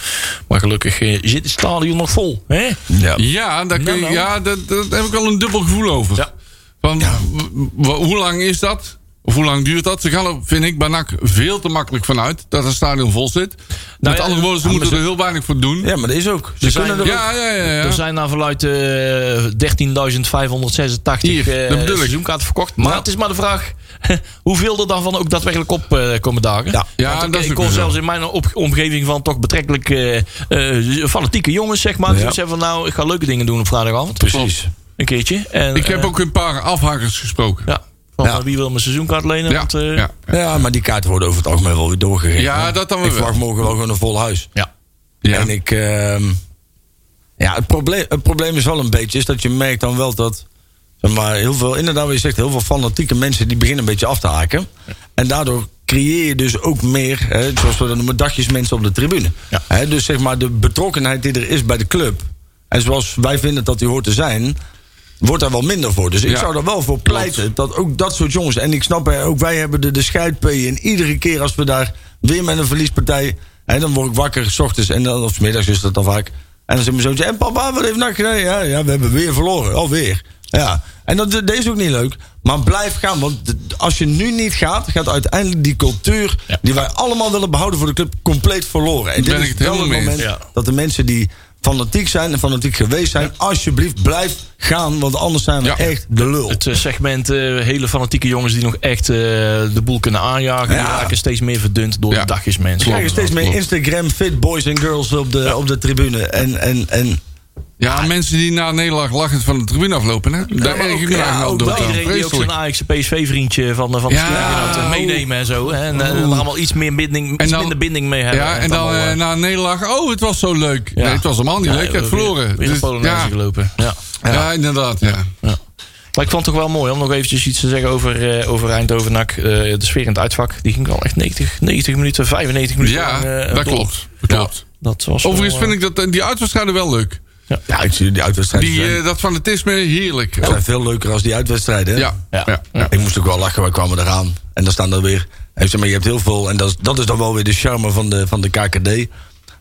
Speaker 6: Maar gelukkig eh, zit het stadion nog vol. Hè?
Speaker 5: Ja.
Speaker 4: Ja, daar kun je,
Speaker 6: Nou, nou.
Speaker 4: ja dat, dat heb ik wel een dubbel gevoel over.
Speaker 6: Ja.
Speaker 4: Van, w- w- hoe lang is dat? Of hoe lang duurt dat? Ze gaan er, vind ik, bij NAC veel te makkelijk vanuit dat het stadion vol zit. Met
Speaker 6: ja,
Speaker 4: andere woorden, ze
Speaker 5: ja,
Speaker 4: moeten
Speaker 5: maar
Speaker 4: er heel weinig voor doen.
Speaker 5: ja, maar dat is ook. Ze
Speaker 6: zijn-
Speaker 5: kunnen er ook-
Speaker 4: Ja, ja, ja. ja.
Speaker 6: Er zijn naar verluid eh 13.586
Speaker 4: Hier,
Speaker 6: eh, seizoenkaarten verkocht. Maar
Speaker 4: Ja.
Speaker 6: het is maar de vraag (laughs) hoeveel er dan van ook daadwerkelijk op eh, komen dagen.
Speaker 5: Ja.
Speaker 4: Ja,
Speaker 6: Want,
Speaker 4: dat
Speaker 6: oké,
Speaker 4: is
Speaker 6: ik kon zelfs in mijn op- omgeving van toch betrekkelijk eh, eh, fanatieke jongens, zeg maar.
Speaker 5: Ja.
Speaker 6: Die zeggen van nou, ik ga leuke dingen doen op vrijdagavond.
Speaker 5: Precies.
Speaker 6: Een keertje. En,
Speaker 4: Ik heb ook een paar afhakers gesproken.
Speaker 6: Ja, van
Speaker 5: Ja.
Speaker 6: eh, wie wil mijn seizoenkaart lenen?
Speaker 4: Ja,
Speaker 6: Want, eh,
Speaker 4: ja.
Speaker 5: Ja, maar die kaarten worden over het algemeen wel weer doorgegeven.
Speaker 4: Ja,
Speaker 5: hè.
Speaker 4: dat dan
Speaker 5: Ik
Speaker 4: weer
Speaker 5: verwacht morgen wel gewoon een vol huis.
Speaker 6: ja.
Speaker 4: Ja.
Speaker 5: En ik... ehm, ja, het probleem, het probleem is wel een beetje... is dat je merkt dan wel dat... Zeg maar, heel veel, inderdaad wat je zegt... heel veel fanatieke mensen die beginnen een beetje af te haken. En daardoor creëer je dus ook meer... Hè, zoals we dat noemen, dagjes mensen op de tribune.
Speaker 6: Ja.
Speaker 5: Hè, dus zeg maar de betrokkenheid die er is bij de club... en zoals wij vinden dat die hoort te zijn... wordt daar wel minder voor. Dus ik
Speaker 4: Ja.
Speaker 5: zou er wel voor pleiten dat ook dat soort jongens... en ik snap, hè, ook wij hebben de, de scheidpee... en iedere keer als we daar weer met een verliespartij... Hè, dan word ik wakker, s ochtends en dan, of 's middags is dat dan vaak... En dan zegt mijn zoontje, en papa, wat heeft NAC gedaan? Ja, ja, we hebben weer verloren. Alweer. Ja. En dat, dat is ook niet leuk. Maar blijf gaan. Want als je nu niet gaat, gaat uiteindelijk die cultuur... die wij allemaal willen behouden voor de club, compleet verloren. En dit
Speaker 4: Ben ik
Speaker 5: is
Speaker 4: het
Speaker 5: wel het moment.
Speaker 6: Ja.
Speaker 5: dat de mensen die fanatiek zijn en fanatiek geweest zijn... alsjeblieft blijf gaan, want anders zijn we
Speaker 4: Ja.
Speaker 5: echt de lul.
Speaker 6: Het eh, segment eh, hele fanatieke jongens die nog echt eh, de boel kunnen aanjagen. Die
Speaker 5: Ja.
Speaker 6: raken steeds meer verdund door
Speaker 4: Ja.
Speaker 6: de dagjesmensen.
Speaker 5: We krijgen steeds meer. Instagram fit boys en girls op de, op de tribune. En, en, en
Speaker 4: Ja, mensen die na een nederlaag lachend van de tribune aflopen. Hè? Daar
Speaker 5: maar
Speaker 4: erg ik me
Speaker 5: ja, ook
Speaker 4: aan.
Speaker 6: Iedereen die ook zo'n Ajax PSV-vriendje van, de- van de
Speaker 4: Ja.
Speaker 6: ja, meenemen en zo. Hè? En, eh, er allemaal iets meer binding, iets
Speaker 4: dan-
Speaker 6: minder binding mee hebben.
Speaker 4: Ja, en
Speaker 6: het
Speaker 4: dan
Speaker 6: allemaal,
Speaker 4: eh,
Speaker 6: eh,
Speaker 4: na een nederlaag, oh, het was zo leuk.
Speaker 6: ja.
Speaker 4: Nee, het was helemaal niet
Speaker 6: Ja,
Speaker 4: leuk,
Speaker 6: weer-
Speaker 4: verloren.
Speaker 6: Weer
Speaker 4: Dus, ja,
Speaker 6: gelopen. Ja.
Speaker 4: ja. inderdaad, ja.
Speaker 6: Maar ik vond het toch wel mooi om nog eventjes iets te zeggen over, eh, over Eindhoven NAC. Eh, de sfeer in het uitvak, die ging wel echt 90, 90 minuten, 95 minuten
Speaker 4: Ja,
Speaker 6: lang, eh,
Speaker 4: dat
Speaker 6: door.
Speaker 4: klopt. Dat klopt.
Speaker 6: Dat was
Speaker 4: Overigens vind ik dat, eh, die uitwedstrijden wel leuk.
Speaker 5: Ja, ik zie die uitwedstrijden.
Speaker 4: Die,
Speaker 5: zijn,
Speaker 4: eh, dat fanatisme, heerlijk.
Speaker 5: zijn veel leuker als die uitwedstrijden. hè?
Speaker 4: Ja,
Speaker 6: Ja.
Speaker 4: ja. ja.
Speaker 5: Ik moest ook wel lachen, wij kwamen eraan. En dan staan er weer. en zeg maar, je hebt heel veel. En dat is, dat is dan wel weer de charme van de, van de KKD.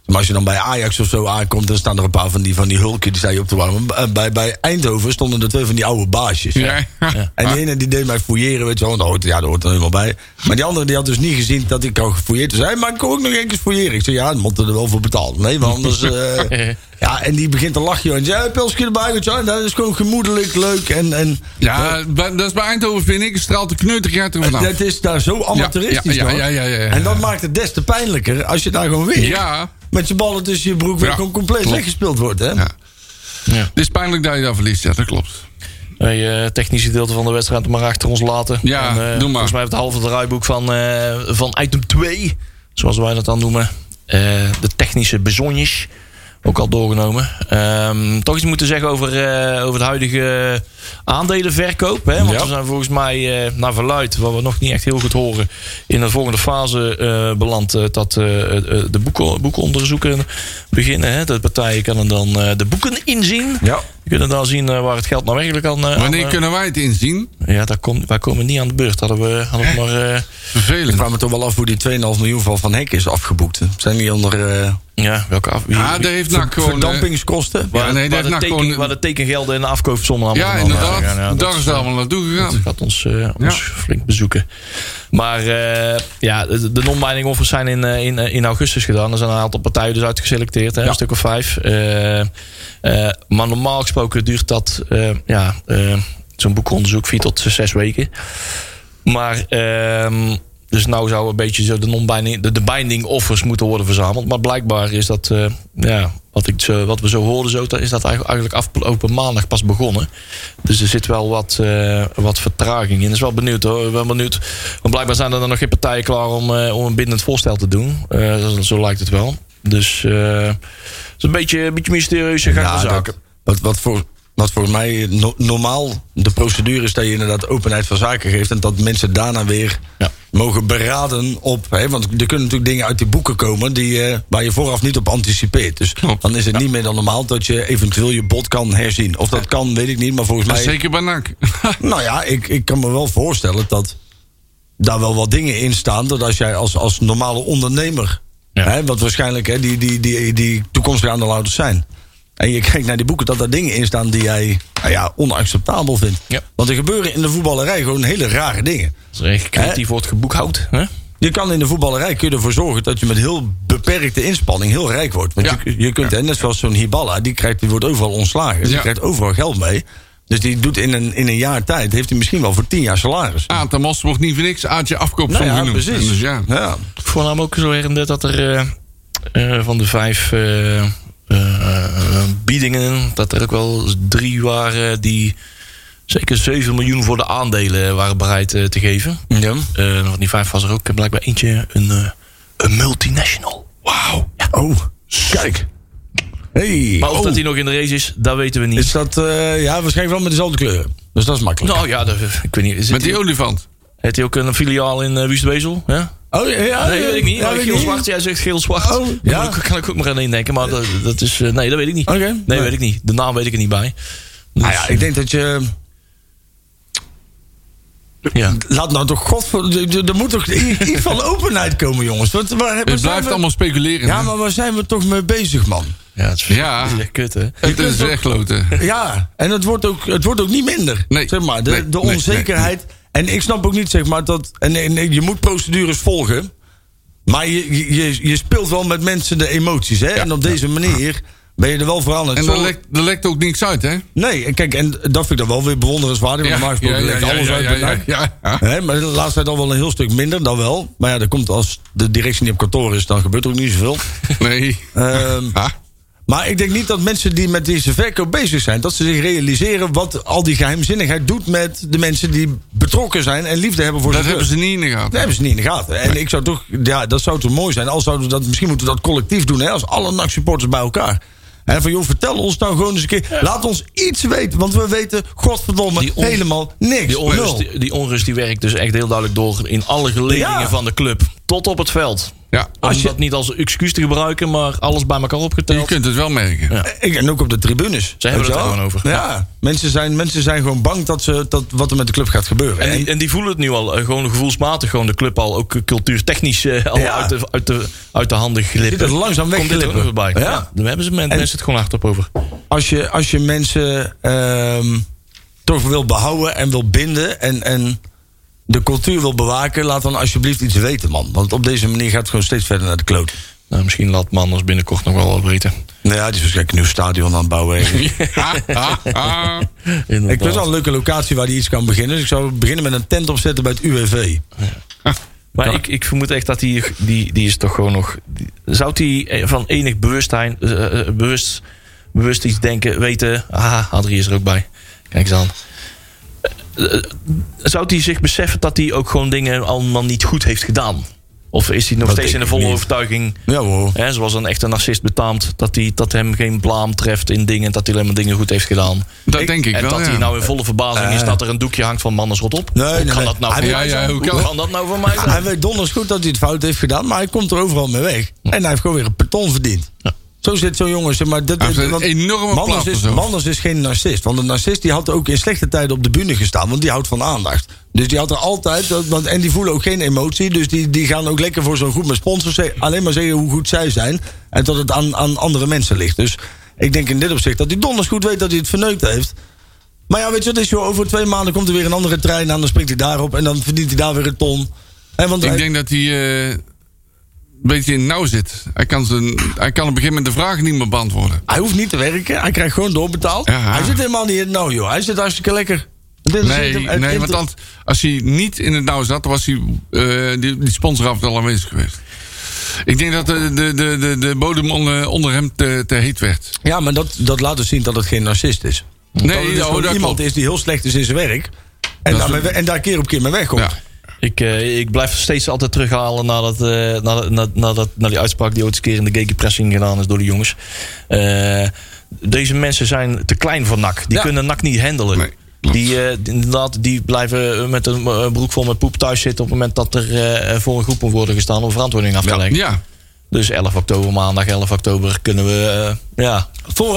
Speaker 5: Maar als je dan bij Ajax of zo aankomt, dan staan er een paar van die, van die hulken die je op te warmen. Eh, Bij, bij Eindhoven stonden er twee van die oude baasjes.
Speaker 4: Ja.
Speaker 5: En die ene die deed mij fouilleren, weet je wel. Hoort, ja, dat hoort er helemaal bij. Maar die andere die had dus niet gezien dat ik al gefouilleerd was. Hij zei, maar ik kan ook nog keer fouilleren. Ik zei, ja, dan moeten we er wel voor betalen. Nee, want anders... (laughs) eh, ja, en die begint te lachen. En zei, ja, pilsje erbij, weet je wel. Dat is gewoon gemoedelijk, leuk. En, en
Speaker 4: Ja, dat is bij Eindhoven, vind ik, straalt de kneuterigheid er vanaf.
Speaker 5: dat is daar zo amateuristisch,
Speaker 4: ja, ja, ja, ja.
Speaker 5: En dat maakt het des te pijnlijker als je daar gewoon weer...
Speaker 4: Ja,
Speaker 5: Met je ballen tussen je broek weer
Speaker 4: Ja,
Speaker 5: gewoon compleet
Speaker 4: klopt.
Speaker 5: weggespeeld wordt, hè?
Speaker 4: Ja. het is pijnlijk dat je daar verliest, ja, dat klopt.
Speaker 6: Hey, eh, technische gedeelte van de wedstrijd maar achter ons laten.
Speaker 4: Ja,
Speaker 6: En, eh,
Speaker 4: doe maar.
Speaker 6: Volgens mij heeft het halve draaiboek van, eh, van item 2, zoals wij dat dan noemen. eh, de technische bezonjes. Ook al doorgenomen. Ehm, toch iets moeten zeggen over, eh, over de huidige aandelenverkoop. Hè? Want
Speaker 5: Ja.
Speaker 6: we zijn volgens mij eh, naar verluid, wat we nog niet echt heel goed horen, in de volgende fase eh, beland dat de boeken, boekenonderzoeken beginnen. Hè? De partijen kunnen dan de boeken inzien.
Speaker 5: Ja.
Speaker 6: We kunnen dan zien eh, waar het geld nou eigenlijk kan. eh,
Speaker 4: Wanneer
Speaker 6: aan, eh,
Speaker 4: kunnen wij het inzien?
Speaker 6: ja, daar kom, wij komen niet aan de beurt. Hadden we, hadden we maar. eh,
Speaker 5: Ik
Speaker 4: Vervelend.
Speaker 5: vraag me toch wel af hoe die 2,5 miljoen van Van Hek is afgeboekt. Zijn die onder eh,
Speaker 6: ja, welke af? Wie,
Speaker 4: Ja,
Speaker 6: wie-
Speaker 4: daar heeft NAC gewoon... eh,
Speaker 5: verdampingskosten?
Speaker 6: waar,
Speaker 4: ja, nee, dat
Speaker 6: waar,
Speaker 4: heeft
Speaker 6: de teken,
Speaker 4: gewoon-
Speaker 6: waar de tekengelden en de afkoopsommen allemaal
Speaker 4: Ja, inderdaad.
Speaker 6: Ja,
Speaker 4: Daar is het allemaal naartoe gegaan.
Speaker 6: Dat gaat ons, eh, ons flink bezoeken. Maar eh, ja, de, de non-binding offers zijn in, eh, in, eh, in augustus gedaan. Er zijn een aantal partijen dus uitgeselecteerd. Hè, Een stuk of vijf. Eh, eh, maar normaal gesproken duurt dat ja, zo'n boekonderzoek vier tot zes weken. Maar ehm, dus nou zou een beetje zo de non-binding, de, de binding offers moeten worden verzameld. Maar blijkbaar is dat, eh, ja, wat, ik wat we zo hoorden, zo, is dat eigenlijk eigenlijk afgelopen maandag pas begonnen. Dus er zit wel wat, eh, wat vertraging in. Dat is wel benieuwd hoor. Ben benieuwd. Want blijkbaar zijn er dan nog geen partijen klaar om, eh, om een bindend voorstel te doen. Zo, zo lijkt het wel. Dus het is een beetje, een beetje mysterieuze gang
Speaker 5: Ja,
Speaker 6: zaken.
Speaker 5: wat, wat, voor, wat voor mij no- normaal de procedure is dat je inderdaad openheid van zaken geeft. En dat mensen daarna weer
Speaker 6: Ja.
Speaker 5: Mogen beraden op. Hè, want er kunnen natuurlijk dingen uit die boeken komen die, eh, waar je vooraf niet op anticipeert. Dus
Speaker 4: Klopt.
Speaker 5: dan is het niet meer dan normaal dat je eventueel je bod kan herzien. Of dat kan, weet ik niet. Maar volgens mij.
Speaker 4: Zeker bij NAC. (laughs)
Speaker 5: Nou ja, ik, ik kan me wel voorstellen dat daar wel wat dingen in staan. Dat als jij als, als normale ondernemer,
Speaker 6: Ja.
Speaker 5: hè, wat waarschijnlijk hè, die, die, die, die toekomstige aandeelhouders zijn. En je kijkt naar die boeken, dat daar dingen in staan die jij nou ja, onacceptabel vindt.
Speaker 6: Ja.
Speaker 5: Want er gebeuren in de voetballerij gewoon hele rare dingen.
Speaker 6: Als er echt creatief wordt geboekhoud. Hè?
Speaker 5: Je kan in de voetballerij kun je ervoor zorgen dat je met heel beperkte inspanning heel rijk wordt. Want
Speaker 4: Ja.
Speaker 5: je, je kunt, hè, net zoals zo'n Hiballa, die, krijgt, die wordt overal ontslagen.
Speaker 4: Ja.
Speaker 5: Die krijgt overal geld mee. Dus die doet in een, in een jaar tijd, heeft hij misschien wel voor tien jaar salaris.
Speaker 4: Mos wordt niet voor niks uit je afkoopsom
Speaker 5: Nou ja,
Speaker 4: genoemd.
Speaker 5: precies.
Speaker 4: Dus ja.
Speaker 5: ja.
Speaker 6: Ik voornam ook zo her en der dat er eh, eh, van de vijf eh, biedingen, dat er ook wel drie waren die zeker 7 miljoen voor de aandelen waren bereid eh, te geven.
Speaker 5: Ja.
Speaker 6: Eh, van die vijf was er ook blijkbaar eentje een, eh, een multinational. Wauw.
Speaker 5: Oh, kijk. Hey.
Speaker 6: Maar of
Speaker 5: oh.
Speaker 6: dat hij nog in de race is, dat weten we niet.
Speaker 5: Is dat, eh, ja, waarschijnlijk wel met dezelfde kleuren. Dus dat is makkelijk.
Speaker 6: nou ja, dat, ik weet niet. Is
Speaker 4: Met die olifant.
Speaker 6: heeft hij ook een filiaal in uh? Ja?
Speaker 5: Oh, ja.
Speaker 6: Nee, weet ik niet.
Speaker 5: Ja,
Speaker 6: geel zwart, jij zegt geel zwart.
Speaker 5: Oh, ja.
Speaker 6: Daar kan ik ook maar aan één denken. Maar dat, dat is. eh, nee, dat weet ik niet.
Speaker 5: Oké.
Speaker 6: Nee,
Speaker 5: Nee.
Speaker 6: weet ik niet. De naam weet ik er niet bij.
Speaker 5: Nou
Speaker 6: Dus,
Speaker 5: ja, ik denk dat je...
Speaker 6: ja.
Speaker 5: Laat nou toch god... voor- Er moet toch i- iets van openheid komen, jongens. Wat, waar,
Speaker 4: Het
Speaker 5: zijn
Speaker 4: blijft
Speaker 5: we-
Speaker 4: allemaal speculeren.
Speaker 5: Ja, maar waar zijn we toch mee bezig, man?
Speaker 6: Ja, het is,
Speaker 4: Ja.
Speaker 6: het is echt kut, hè?
Speaker 4: Het is echt kloten.
Speaker 5: Ja, en het wordt ook, het wordt ook niet minder.
Speaker 4: Nee.
Speaker 5: Zeg maar, de,
Speaker 4: Nee,
Speaker 5: de
Speaker 4: nee,
Speaker 5: onzekerheid. En ik snap ook niet, zeg maar, dat. En, en je moet procedures volgen. Maar je, je, je speelt wel met mensen de emoties, hè? en op deze manier ben je er wel voor aan het
Speaker 4: En er
Speaker 5: zorgen-
Speaker 4: lekt, er lekt ook niks uit, hè?
Speaker 5: Nee, en kijk, en dat vind ik dan wel weer bewonderenswaardig. Want normaal gesproken lekt alles uit
Speaker 4: ja, ja, ja.
Speaker 5: Hè, maar de laatste tijd al wel een heel stuk minder, dan wel. Maar ja, dat komt als de directie niet op kantoor is, dan gebeurt er ook niet zoveel. (laughs)
Speaker 4: Nee.
Speaker 5: Ehm,
Speaker 4: Ah,
Speaker 5: maar ik denk niet dat mensen die met deze verkoop bezig zijn, dat ze zich realiseren wat al die geheimzinnigheid doet met de mensen die betrokken zijn en liefde hebben voor
Speaker 4: dat hebben ze niet in de gaten.
Speaker 5: Dat hebben ze niet in de gaten. En ik zou toch, ja, dat zou toch mooi zijn. Als zouden we dat, misschien moeten we dat collectief doen, hè, als alle NAC-supporters bij elkaar. En van joh, vertel ons nou gewoon eens een keer. Laat ons iets weten, want we weten, godverdomme,
Speaker 6: Die on-
Speaker 5: helemaal niks.
Speaker 6: Die onrust, die, die onrust die werkt dus echt heel duidelijk door in alle geledingen
Speaker 5: Ja.
Speaker 6: van de club. Tot op het veld.
Speaker 4: Ja,
Speaker 6: Om
Speaker 5: Als je-
Speaker 6: dat niet als excuus te gebruiken, maar alles bij elkaar
Speaker 4: je
Speaker 6: opgeteld.
Speaker 4: kunt het wel merken.
Speaker 6: Ja.
Speaker 5: Ik- En ook op de tribunes.
Speaker 6: Ze hebben het
Speaker 5: je
Speaker 6: er gewoon over.
Speaker 5: Ja, Mensen, zijn, mensen zijn gewoon bang dat, ze, dat wat er met de club gaat gebeuren.
Speaker 6: En die, en die voelen het nu al, eh, gewoon gevoelsmatig, gewoon de club al, ook cultuurtechnisch eh, al
Speaker 5: Ja.
Speaker 6: uit, de, uit, de, uit de handen glippen.
Speaker 5: het langzaam
Speaker 6: Komt dit er ook
Speaker 5: wegglippen.
Speaker 6: nog bij.
Speaker 5: Ja.
Speaker 6: Ja. daar hebben ze men- mensen het gewoon hardop over.
Speaker 5: als je, als je mensen ehm, toch wil behouden en wil binden en, en de cultuur wil bewaken, laat dan alsjeblieft iets weten, man. Want op deze manier gaat het gewoon steeds verder naar de kloot.
Speaker 6: Nou, misschien laat Manders binnenkort nog wel wat weten.
Speaker 5: Nou ja, die is waarschijnlijk een nieuw stadion aan het bouwen.
Speaker 4: Ah, ah, ah.
Speaker 5: ik weet wel een leuke locatie waar hij iets kan beginnen. Dus ik zou beginnen met een tent opzetten bij het UWV.
Speaker 6: Maar ik, ik vermoed echt dat die, die, die is toch gewoon nog... die- zou die eh, van enig bewustzijn, eh, eh, bewust, bewust iets denken, weten... Ah, Adrie is er ook bij. Kijk eens aan. Eh, zou hij zich beseffen dat hij ook gewoon dingen allemaal niet goed heeft gedaan? Of is hij nog
Speaker 5: Dat
Speaker 6: steeds in de volle overtuiging...
Speaker 5: Ja hoor.
Speaker 6: Hè, zoals een echte narcist betaamt... Dat, hij, dat hem geen blaam treft in dingen... dat hij alleen maar dingen goed heeft gedaan.
Speaker 4: Dat denk ik
Speaker 6: en
Speaker 4: wel,
Speaker 6: dat
Speaker 4: ja.
Speaker 6: hij nou in volle verbazing is...
Speaker 5: Eh.
Speaker 6: dat er een doekje hangt van Manders rot op.
Speaker 5: Nee,
Speaker 6: hoe
Speaker 5: nee,
Speaker 6: kan
Speaker 5: nee.
Speaker 6: dat nou
Speaker 5: Hij
Speaker 6: voor
Speaker 5: weet-
Speaker 6: mij
Speaker 4: Ja, ja,
Speaker 6: zijn?
Speaker 4: hoe kan-
Speaker 6: kan dat nou voor mij zijn?
Speaker 5: Hij weet donders goed dat hij het fout heeft gedaan, maar hij komt er overal mee weg. En hij heeft gewoon weer een peton verdiend. Zo zit zo'n jongen. Zeg maar, dat,
Speaker 4: heeft een enorme
Speaker 5: Manders is,
Speaker 4: zo.
Speaker 5: Manders is geen narcist. Want een narcist die had ook in slechte tijden op de bühne gestaan. Want die houdt van aandacht. Dus die had er altijd. Want, en die voelen ook geen emotie. Dus die, die gaan ook lekker voor zo'n goed met sponsors. Alleen maar zeggen hoe goed zij zijn. En dat het aan, aan andere mensen ligt. Dus ik denk in dit opzicht dat hij donders goed weet dat hij het verneukt heeft. Maar ja, weet je wat is, joh, over twee maanden komt er weer een andere trein aan. Dan springt hij daarop en dan verdient hij daar weer een ton. En want
Speaker 4: Ik
Speaker 5: hij-
Speaker 4: denk dat hij eh, een beetje in nauw zit. Hij kan, zijn, hij kan op een gegeven moment de vragen niet meer beantwoorden.
Speaker 5: Hij hoeft niet te werken. Hij krijgt gewoon doorbetaald.
Speaker 4: Ja.
Speaker 5: Hij zit helemaal niet in het nauw, joh. Hij zit hartstikke lekker. Het interesseert
Speaker 4: Nee,
Speaker 5: het
Speaker 4: nee want dan, als hij niet in het nauw zat, dan was hij eh, die, die sponsoraf al aanwezig geweest. Ik denk dat de, de, de, de, de bodem onder, hem te, te heet werd.
Speaker 5: Ja, maar dat, dat laat dus zien dat het geen narcist is.
Speaker 4: Nee,
Speaker 5: dat het dus
Speaker 4: oh, dat
Speaker 5: iemand
Speaker 4: klopt.
Speaker 5: is die heel slecht is in zijn werk. En, we- en daar keer op keer mee wegkomt.
Speaker 4: Ja.
Speaker 6: Ik, eh, ik blijf steeds altijd terughalen naar, dat, eh, naar, dat- naar, naar, dat, naar die uitspraak die ooit eens een keer in de gegenpressing gedaan is door de jongens. Eh, deze mensen zijn te klein voor NAC. Die
Speaker 5: Ja.
Speaker 6: kunnen NAC niet handelen.
Speaker 4: Nee,
Speaker 6: die, inderdaad, die blijven met een broek vol met poep thuis zitten op het moment dat er voor een groep moet worden gestaan om verantwoording af te leggen.
Speaker 4: Ja.
Speaker 6: Dus 11 oktober, maandag 11 oktober kunnen we, eh, ja,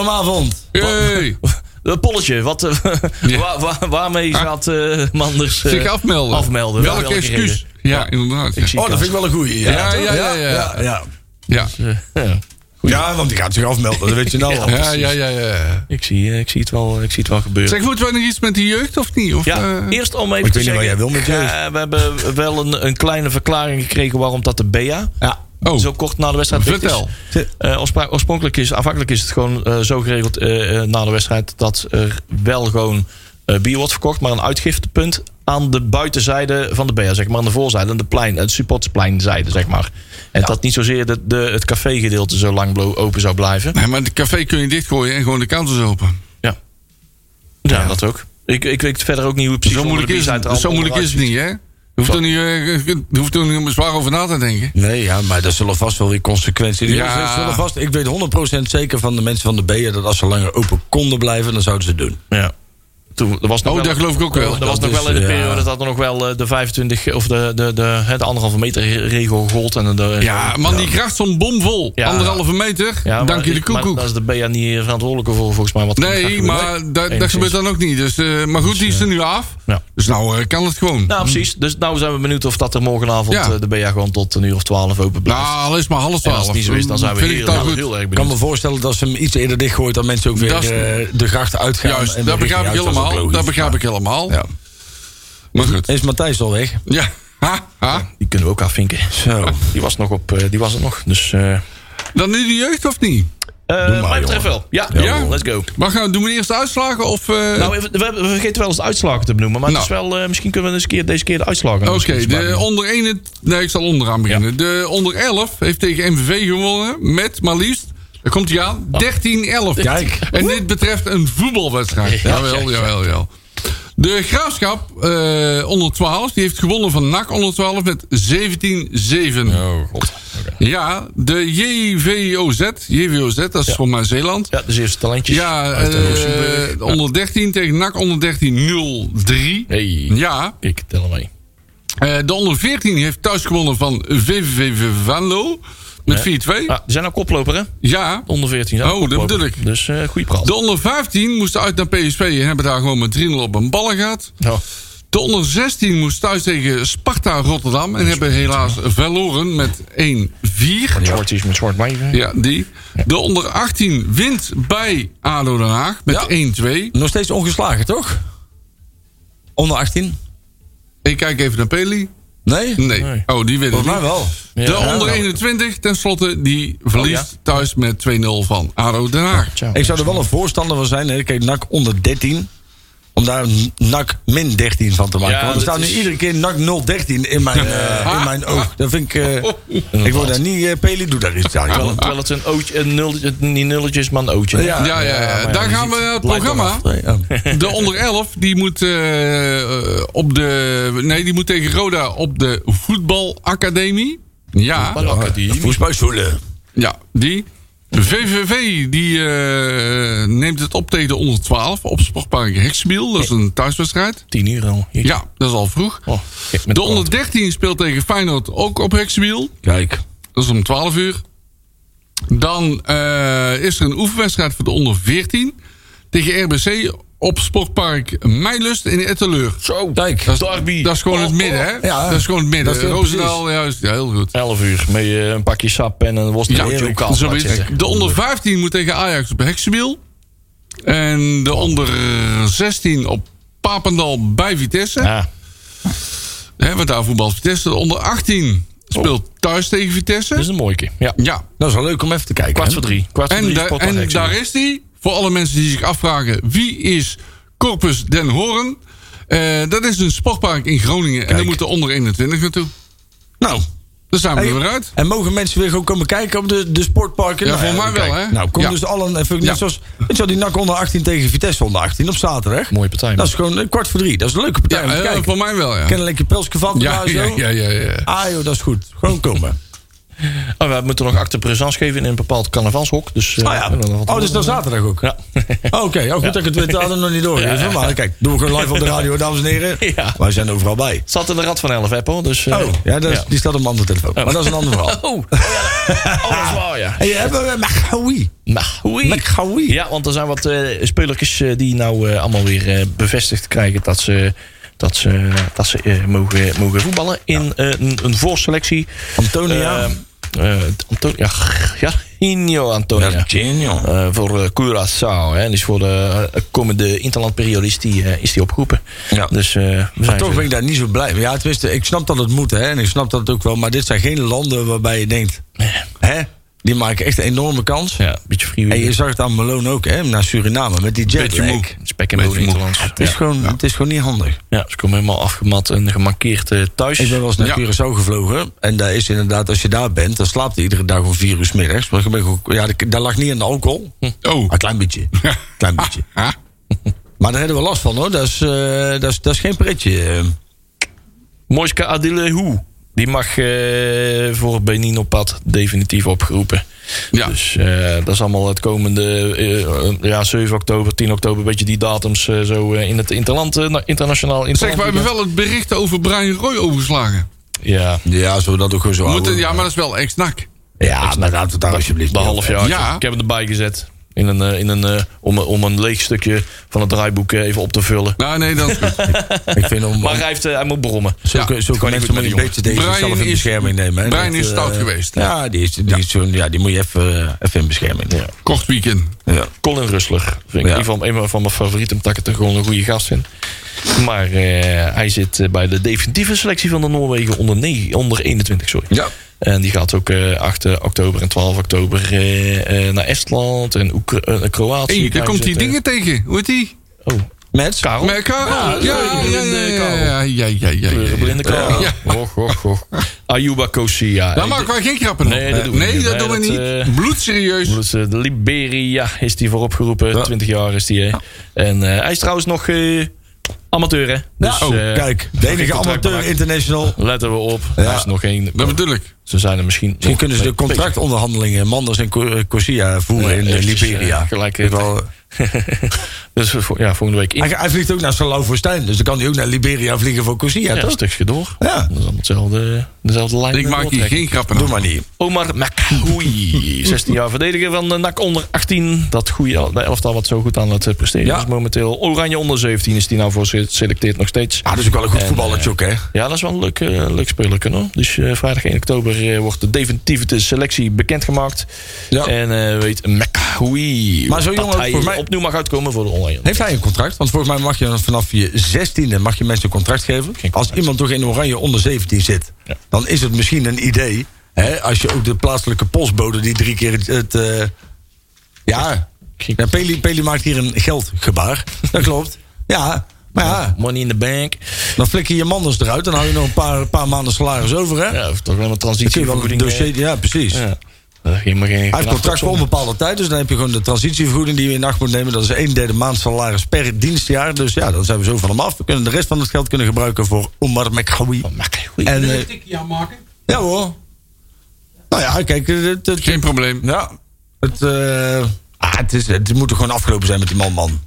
Speaker 5: avond.
Speaker 4: Hey. (laughs)
Speaker 6: een polletje. Wat, eh, (laughs)
Speaker 4: Ja.
Speaker 6: waar- waar- waarmee gaat eh, Manders eh,
Speaker 4: Zich afmelden.
Speaker 6: afmelden?
Speaker 4: Welk
Speaker 6: Welke
Speaker 4: excuus? Ja, inderdaad. Ja.
Speaker 6: Ik
Speaker 5: Oh, dat vind ik wel een goeie. Ja,
Speaker 4: Ja, ja, ja, ja.
Speaker 5: ja, ja.
Speaker 4: Ja.
Speaker 6: Eh, ja.
Speaker 5: Ja, want die gaat zich afmelden. Dat weet je nou al.
Speaker 4: Ja, ja, ja, ja.
Speaker 6: Ik zie, eh, ik, zie het wel, ik zie het wel gebeuren.
Speaker 4: Zeg, moeten wij nog iets met die jeugd of niet? Of,
Speaker 6: ja,
Speaker 4: eh,
Speaker 6: eerst om even
Speaker 5: ik
Speaker 6: te
Speaker 5: weet niet wat
Speaker 6: zeggen...
Speaker 5: jij wil met jeugd.
Speaker 6: ja, we hebben wel een, een kleine verklaring gekregen... waarom dat de BEA
Speaker 5: Ja.
Speaker 4: Oh,
Speaker 6: zo kort na de wedstrijd
Speaker 4: vertel.
Speaker 6: Oorspra- oorspronkelijk is, afhankelijk is het gewoon eh, zo geregeld eh, na de wedstrijd... dat er wel gewoon bier wordt verkocht... maar een uitgiftepunt aan de buitenzijde van de BEA. Zeg maar aan de voorzijde, aan de plein, het supporterspleinzijde, zeg maar. En dat niet zozeer de, de, het cafégedeelte zo lang open zou blijven.
Speaker 4: Nee, maar het café kun je dichtgooien en gewoon de counters open.
Speaker 6: Ja, ja, dat ook. Ik, ik weet verder ook niet hoe het precies
Speaker 4: Zo moeilijk, is, het, zo moeilijk is het niet, hè? Je hoeft er niet, eh, je hoeft er niet zwaar over na te denken.
Speaker 5: Nee, ja, maar er zullen vast wel weer consequenties.
Speaker 4: Ja.
Speaker 5: Er zullen vast, ik weet 100% zeker van de mensen van de BEA dat als ze langer open konden blijven, dan zouden ze het doen.
Speaker 6: Ja. Toen, er was nog
Speaker 4: Oh,
Speaker 6: wel,
Speaker 4: dat geloof ik ook wel.
Speaker 6: Er was
Speaker 5: Dat
Speaker 6: nog
Speaker 5: is,
Speaker 6: wel in de
Speaker 5: ja.
Speaker 6: periode dat er nog wel eh, de 25 of de, de, de, hè, de anderhalve meter regel gold. En de,
Speaker 4: Ja, man, die kracht zo'n bomvol.
Speaker 6: Ja.
Speaker 4: Anderhalve meter.
Speaker 6: Ja, maar-
Speaker 4: Dank je de
Speaker 6: maar
Speaker 4: koekoek.
Speaker 6: daar is de BA niet verantwoordelijk voor, volgens mij. Wat
Speaker 4: Nee, maar dat, dat gebeurt dan ook niet. Dus, eh, maar goed, die is er nu af.
Speaker 6: Ja.
Speaker 4: Dus nou eh, kan het gewoon.
Speaker 6: Nou, precies. Dus nou zijn we benieuwd of dat er morgenavond
Speaker 4: Ja.
Speaker 6: eh, de BA gewoon tot een uur of twaalf open blijft.
Speaker 4: Nou, al is maar half
Speaker 6: en
Speaker 4: twaalf.
Speaker 6: als het niet zo is, dan zijn we
Speaker 4: ik
Speaker 6: heel,
Speaker 4: al
Speaker 6: heel, erg
Speaker 5: Ik kan me
Speaker 6: benieuwd.
Speaker 5: voorstellen dat ze hem iets eerder dichtgooit... dan mensen ook weer
Speaker 4: Dat
Speaker 5: eh, de grachten uitgaan.
Speaker 4: Juist,
Speaker 5: en
Speaker 4: dat begrijp ik helemaal. Dat begrijp ik helemaal.
Speaker 5: Ja.
Speaker 4: Maar goed.
Speaker 5: Is Matthijs al weg?
Speaker 4: Ja. Ha, ha.
Speaker 6: Die kunnen we ook afvinken.
Speaker 5: Zo.
Speaker 6: Die was nog op, eh, die was het nog. Dus, eh
Speaker 4: Dan nu de jeugd of niet?
Speaker 6: Eh
Speaker 5: maar,
Speaker 6: mij betreft wel. Ja,
Speaker 4: Ja?
Speaker 6: let's go.
Speaker 4: Maar gaan we, doen we eerst de uitslagen? Of, eh,
Speaker 6: Nou, we, we, we vergeten wel eens de uitslagen te benoemen. Maar het is wel, eh, misschien kunnen we eens een keer, deze keer de uitslagen
Speaker 4: Oké, de onder 1... Nee, ik zal onderaan beginnen. De onder 11 heeft tegen MVV gewonnen met maar liefst... Daar komt hij aan. 13-11.
Speaker 5: Kijk.
Speaker 4: En dit betreft een voetbalwedstrijd.
Speaker 6: Ja,
Speaker 4: Jawel,
Speaker 6: ja, ja.
Speaker 4: jawel, jawel. De Graafschap eh, onder 12, die heeft gewonnen van NAC onder 12 met 17-7.
Speaker 6: Oh, god.
Speaker 4: Ja, de JVOZ, JVOZ, dat is voor mij Zeeland.
Speaker 6: Ja, de eerste talentjes.
Speaker 4: Ja,
Speaker 6: de
Speaker 4: de onder 13 tegen NAC onder 13 0-3.
Speaker 6: Hey.
Speaker 4: Ja,
Speaker 6: Ik tel hem mee.
Speaker 4: eh, de onder 14 heeft thuis gewonnen van VVV Venlo met 4-2.
Speaker 6: Ah, die zijn ook koploper, hè?
Speaker 4: Ja,
Speaker 6: Onder 14 zijn
Speaker 4: Oh, dat bedoel ik.
Speaker 6: Dus eh goede praat.
Speaker 4: de onder 15 moesten uit naar PSV en hebben daar gewoon met 3-0 op een ballen gehad.
Speaker 6: Ja.
Speaker 4: De onder 16 moest thuis tegen Sparta Rotterdam en hebben helaas verloren met 1-4.
Speaker 6: Shorties met zwart.
Speaker 4: Ja, die. De onder 18 wint bij ADO Den Haag met
Speaker 5: Ja.
Speaker 4: 1-2.
Speaker 5: Nog steeds ongeslagen, toch? Onder 18?
Speaker 4: Ik kijk even naar Peli.
Speaker 5: Nee?
Speaker 4: Nee.
Speaker 6: Nee.
Speaker 4: Oh, die het
Speaker 5: Volgens mij
Speaker 4: niet.
Speaker 5: wel.
Speaker 6: Ja.
Speaker 4: De
Speaker 6: Ja,
Speaker 4: onder
Speaker 6: nou.
Speaker 4: 21, tenslotte, die verliest
Speaker 6: Oh,
Speaker 4: thuis met 2-0 van ADO Den Haag.
Speaker 5: Ik zou er wel een voorstander van zijn. Hè. Kijk, NAC onder 13. Om daar een NAC min 13 van te maken.
Speaker 6: Ja,
Speaker 5: Want er staat nu
Speaker 6: is-
Speaker 5: iedere keer NAC 013 in mijn, eh, (laughs) in mijn oog. Dat vind ik... eh, ik word daar niet... eh Peli, doe daar iets aan.
Speaker 6: Terwijl, terwijl het een ootje, een nulletje, het- niet nulletjes, maar een ootje.
Speaker 5: Ja.
Speaker 4: Ja, ja, Daar gaan we het programma. De onder 11, die moet, op de, nee, die moet tegen Roda op de voetbalacademie. Ja,
Speaker 6: Balakademie.
Speaker 5: Voetbalscholen.
Speaker 4: ja, die. De VVV die eh, neemt het op tegen de onder 12 op Sportpark Heksenbiel. Dat is een thuiswedstrijd.
Speaker 6: 10 uur al.
Speaker 4: Ja, dat is al vroeg.
Speaker 6: Oh,
Speaker 4: De onder 13 speelt tegen Feyenoord ook op Heksenbiel.
Speaker 5: Kijk.
Speaker 4: Dat is om 12 uur. Dan eh, is er een oefenwedstrijd voor de onder 14. Tegen RBC op Sportpark Meilust in Etteleur.
Speaker 6: Zo,
Speaker 5: Kijk.
Speaker 4: Dat is,
Speaker 6: Derby.
Speaker 4: dat is gewoon het
Speaker 6: Oh,
Speaker 4: midden, hè?
Speaker 5: Ja.
Speaker 4: dat is gewoon het midden.
Speaker 5: Dat is
Speaker 4: Roosendaal, juist. Ja, heel goed.
Speaker 6: 11 uur. Met eh, een pakje sap en een worst
Speaker 4: Ja, Zo. De onder 15 moet tegen Ajax op Heksenbiel. En de onder 16 op Papendal bij Vitesse.
Speaker 6: Ja,
Speaker 4: Hè, want daar voetbalt Vitesse. De onder 18 speelt thuis tegen Vitesse.
Speaker 6: dat is een mooie keer. Ja.
Speaker 4: Ja,
Speaker 5: Dat is wel leuk om even te kijken.
Speaker 6: Kwart voor drie. Kwart voor
Speaker 4: En,
Speaker 6: drie.
Speaker 4: da- en
Speaker 6: Heksenbiel.
Speaker 4: daar is hij. Voor alle mensen die zich afvragen wie is Corpus Den Hoorn. Eh, dat is een sportpark in Groningen. En daar moeten onder 21 naartoe.
Speaker 5: Nou.
Speaker 4: Daar zijn we
Speaker 5: Hey,
Speaker 4: er weer uit.
Speaker 5: En mogen mensen weer gewoon komen kijken op de, de sportparken?
Speaker 4: Ja,
Speaker 5: Nou
Speaker 4: voor mij wel,
Speaker 5: kijk.
Speaker 4: hè?
Speaker 5: Nou, kom
Speaker 4: Ja.
Speaker 5: dus allen even, net
Speaker 4: Ja.
Speaker 5: zoals, weet je wel, die NAC onder 18 tegen Vitesse onder 18 op zaterdag.
Speaker 6: Mooie partij.
Speaker 5: Dat is gewoon een kwart voor drie. Dat is een leuke partij
Speaker 4: Ja,
Speaker 5: om te
Speaker 4: eh,
Speaker 5: kijken.
Speaker 4: voor mij wel, ja.
Speaker 5: Kennen lekker pilsje van
Speaker 4: Ja, ja, ja, ja, ja.
Speaker 5: Ah joh, dat is goed. Gewoon komen.
Speaker 6: Oh, we moeten nog acte présence geven in een bepaald carnavalshok. Dus, eh,
Speaker 5: Ah ja.
Speaker 6: dat
Speaker 5: Oh, dus dat
Speaker 6: wel-
Speaker 5: zaterdag ook.
Speaker 6: Ja. (laughs)
Speaker 5: Oh, Oké, oh, goed dat ik het weet. hadden nog niet doorgegeven. Maar kijk, doen we gewoon live op de radio, (laughs) dames en heren.
Speaker 6: Ja.
Speaker 5: Wij zijn overal bij.
Speaker 6: Zat in de rad van 11 app hoor. Dus, eh,
Speaker 5: Oh, ja, dat is, die staat op mijn andere telefoon. Maar dat is een ander verhaal. (laughs)
Speaker 6: Oh, oh, ja, oh, dat is waar, ja.
Speaker 5: We Machawi?
Speaker 6: Nou, oei.
Speaker 5: Machawi.
Speaker 6: Ja, want er zijn wat eh spelertjes eh, die nou eh, allemaal weer eh, bevestigd krijgen dat ze, dat ze, dat ze eh, mogen, mogen voetballen in eh, een, een voorselectie.
Speaker 5: Antonia.
Speaker 6: Eh, eh, Antonia. Ja, (laughs) Inho Antonia.
Speaker 5: Genial.
Speaker 6: Eh, voor eh, Curaçao. Hè. Dus voor de komende interlandperiode is die, is die opgeroepen.
Speaker 5: Ja.
Speaker 6: Dus
Speaker 5: Maar toch
Speaker 6: zo-
Speaker 5: ben ik daar niet zo blij mee. Ja, tenminste, ik snap dat het moet, hè. En ik snap dat ook wel. Maar dit zijn geen landen waarbij je denkt... Hè? Die maken echt een enorme kans.
Speaker 6: ja, een beetje
Speaker 5: En
Speaker 6: freewheel.
Speaker 5: je zag het aan Malone ook, hè. Naar Suriname, met die
Speaker 4: Beetje moe.
Speaker 6: Spek en
Speaker 4: Beetje moe.
Speaker 5: Het is,
Speaker 6: Ja.
Speaker 5: gewoon, het is gewoon niet handig.
Speaker 6: Ja, ze komen helemaal afgemat en gemarkeerd eh, thuis.
Speaker 5: Ik ben wel eens naar
Speaker 4: Ja.
Speaker 5: Curaçao gevlogen. En daar is inderdaad, als je daar bent, dan slaapt hij iedere dag om vier uur 's middags. Maar ik ben gewoon- ja, daar lag niet aan de alcohol.
Speaker 4: Oh.
Speaker 5: Maar een klein beetje. (laughs) Klein beetje. Maar daar hebben we last van hoor. Dat is, eh, dat is, dat is geen pretje.
Speaker 6: Moiska Adilehu. Die mag eh, voor Benin op pad definitief opgeroepen.
Speaker 4: Ja.
Speaker 6: Dus eh, dat is allemaal het komende eh, ja, 7 oktober, 10 oktober. Een beetje die datums eh, zo in het interland, na- internationaal
Speaker 4: Zeg, we hebben wel het bericht over Brian Roy overgeslagen.
Speaker 6: Ja,
Speaker 5: Ja, zullen we dat ook gewoon zo
Speaker 4: We moeten, ja, maar dat is wel ex-nak.
Speaker 5: Ja, maar laten we het daar alsjeblieft
Speaker 6: de half jaar.
Speaker 4: Ja.
Speaker 6: Ik heb hem erbij gezet. In een, eh, in een, eh, om, om een leeg stukje van het draaiboek eh, even op te vullen.
Speaker 4: Nou, nee, goed. (laughs)
Speaker 5: Ik vind om,
Speaker 6: Maar hij, heeft, hij moet brommen.
Speaker 5: zulke,
Speaker 4: Ja,
Speaker 6: kan
Speaker 5: mensen
Speaker 6: goed
Speaker 5: moet je
Speaker 6: met
Speaker 5: een
Speaker 6: die
Speaker 5: beetje deze
Speaker 4: Brian
Speaker 5: zelf in
Speaker 4: is-
Speaker 5: bescherming nemen. hè.
Speaker 4: Brian
Speaker 5: Dat,
Speaker 4: is stout geweest.
Speaker 5: Ja, die, is, die, is zo'n- ja, die moet je even, even in bescherming nemen.
Speaker 4: Kort weekend.
Speaker 5: Ja.
Speaker 6: Colin Rustler. Vind ik ieder geval een van mijn favorieten. Omdat ik het er gewoon een goede gast vind. Maar eh, hij zit bij de definitieve selectie van de Noorwegen onder, 9, onder 21. Sorry.
Speaker 5: Ja.
Speaker 6: En die gaat ook eh 8 oktober en 12 oktober eh, eh, naar Estland en Oekra- eh, Kroatië.
Speaker 4: Hey, daar komt die dingen tegen. Hoe heet die?
Speaker 6: Oh,
Speaker 5: Met?
Speaker 6: Karel.
Speaker 4: Met Karel. Ja, ja, ja, ja,
Speaker 6: Karel.
Speaker 4: ja, ja.
Speaker 6: Kleurenblinde Karel. Och, och, och. Ayuba Kosia.
Speaker 4: Daar maken wij geen grappen op.
Speaker 6: Nee, dat doen we
Speaker 4: nee,
Speaker 6: niet.
Speaker 4: dat doen we
Speaker 6: dat,
Speaker 4: niet.
Speaker 6: eh,
Speaker 4: Bloedserieus.
Speaker 6: Eh, de Liberia is die voor opgeroepen.
Speaker 5: Ja.
Speaker 6: 20 jaar is die. hè. En eh, hij is trouwens nog amateur, hè? Dus,
Speaker 5: oh,
Speaker 6: eh,
Speaker 5: kijk. De enige amateur international.
Speaker 6: Letten we op.
Speaker 5: Ja.
Speaker 6: Er is nog geen.
Speaker 4: Bedoel ik.
Speaker 6: Ze zijn er misschien.
Speaker 5: Misschien kunnen ze de contractonderhandelingen Manders en eh, Corsia voeren in eh, Liberia.
Speaker 6: gelijk,
Speaker 5: Ik wel, (laughs)
Speaker 6: dus voor- ja, volgende week in.
Speaker 5: hij, hij vliegt ook naar Salau voor Stijn, dus dan kan hij ook naar Liberia vliegen voor Corsia,
Speaker 6: Ja, een
Speaker 5: toch?
Speaker 6: stukje door.
Speaker 5: Ja.
Speaker 6: Dat is allemaal hetzelfde, dezelfde lijn.
Speaker 4: Ik maak hier geen grappen
Speaker 5: Doe maar niet.
Speaker 6: Omar Makahoui, 16 jaar verdediger van de NAC onder 18. Dat goede de elftal wat zo goed aan het eh, presteren
Speaker 5: Ja.
Speaker 6: is momenteel. Oranje onder 17 is die nou voor geselecteerd nog steeds.
Speaker 5: Ah, dat is ook wel een goed voetballertje ook, hè?
Speaker 6: Ja, dat is wel een leuk, eh, leuk speler, hoor. Dus eh, vrijdag 1 oktober eh, wordt de definitieve selectie bekendgemaakt.
Speaker 5: Ja.
Speaker 6: En eh, weet Makahoui
Speaker 5: Maar zo
Speaker 6: dat
Speaker 5: jong ook, volgens mij-
Speaker 6: opnieuw mag uitkomen voor de Oranje.
Speaker 5: Heeft hij een contract? Want volgens mij mag je vanaf je 16e mag je mensen een contract geven.
Speaker 6: contract.
Speaker 5: Als iemand toch in oranje onder 17 zit,
Speaker 6: Ja.
Speaker 5: dan is het misschien een idee. Hè, als je ook de plaatselijke postbode die drie keer het. het, eh, ja, ja Peli, Peli maakt hier een geldgebaar. (laughs) Dat klopt. Ja, maar ja,
Speaker 6: Money in the bank.
Speaker 5: dan flikker je je manders eruit. Dan hou je nog een paar, paar maanden salaris over. Hè?
Speaker 6: Ja, of toch wel een transitievergoeding.
Speaker 5: dossier. Ja, precies.
Speaker 6: Ja. Geen,
Speaker 5: Hij heeft contract voor onbepaalde tijd, dus dan heb je gewoon de transitievergoeding die je in acht moet nemen. Dat is een derde maand salaris per dienstjaar. Dus ja, dan zijn we zo van hem af. We kunnen de rest van het geld kunnen gebruiken voor Omar Mekhawi. En, eh, ja hoor. Nou ja, kijk. Het, het,
Speaker 4: Geen probleem.
Speaker 5: ja, het, eh, ah, het, is, het moet er gewoon afgelopen zijn met die man, man.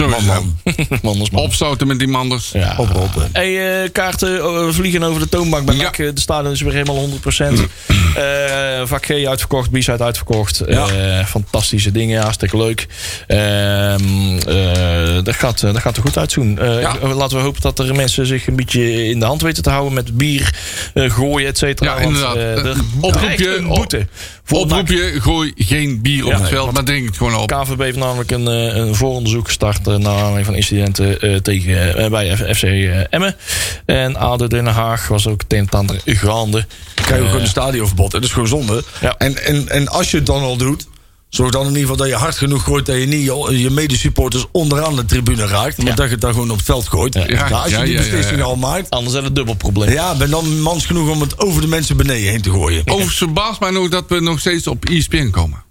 Speaker 4: Zo (laughs) is
Speaker 5: Man,
Speaker 4: het.
Speaker 5: man.
Speaker 6: Manders, man.
Speaker 4: Opstoten met die manders.
Speaker 6: Ja.
Speaker 5: Oprotten.
Speaker 6: Hey, eh, kaarten eh, vliegen over de toonbank bij
Speaker 4: Ja.
Speaker 6: NAC. Eh, De stadion is weer helemaal 100%. Eh vak G uitverkocht, B-side uitverkocht.
Speaker 5: Ja.
Speaker 6: Eh, fantastische dingen, hartstikke leuk. Ehm, eh, dat, gaat, dat gaat er goed uitzien. Eh,
Speaker 4: Ja.
Speaker 6: Laten we hopen dat er mensen zich een beetje in de hand weten te houden met bier, gooien, et cetera.
Speaker 4: Ja, inderdaad.
Speaker 6: Want, er
Speaker 4: oproepje,
Speaker 6: boete.
Speaker 4: Oproepje, gooi geen bier op
Speaker 6: Ja,
Speaker 4: het
Speaker 6: nee,
Speaker 4: veld, maar drink het gewoon op.
Speaker 6: KVB heeft namelijk een, eh, een vooronderzoek gestart eh, naar aanleiding van incidenten eh, tegen, bij FC Emmen. En ADO Den Haag was ook het een en ander gaande.
Speaker 5: krijg je gewoon een stadionverbod. Dat is gewoon zonde.
Speaker 6: Ja.
Speaker 5: En, en, en als je het dan al doet. Zorg dan in ieder geval dat je hard genoeg gooit dat je niet je, je medesupporters onderaan de tribune raakt. Maar
Speaker 6: Ja.
Speaker 5: dat je het dan gewoon op het veld gooit.
Speaker 6: Ja.
Speaker 5: Nou, als je
Speaker 4: Ja,
Speaker 5: die beslissing
Speaker 4: ja.
Speaker 5: al maakt.
Speaker 6: Anders is het een dubbel probleem.
Speaker 5: Ja, ben dan mans genoeg om het over de mensen beneden heen te gooien.
Speaker 4: Overigens verbaast mij nog dat we nog steeds op ESPN komen.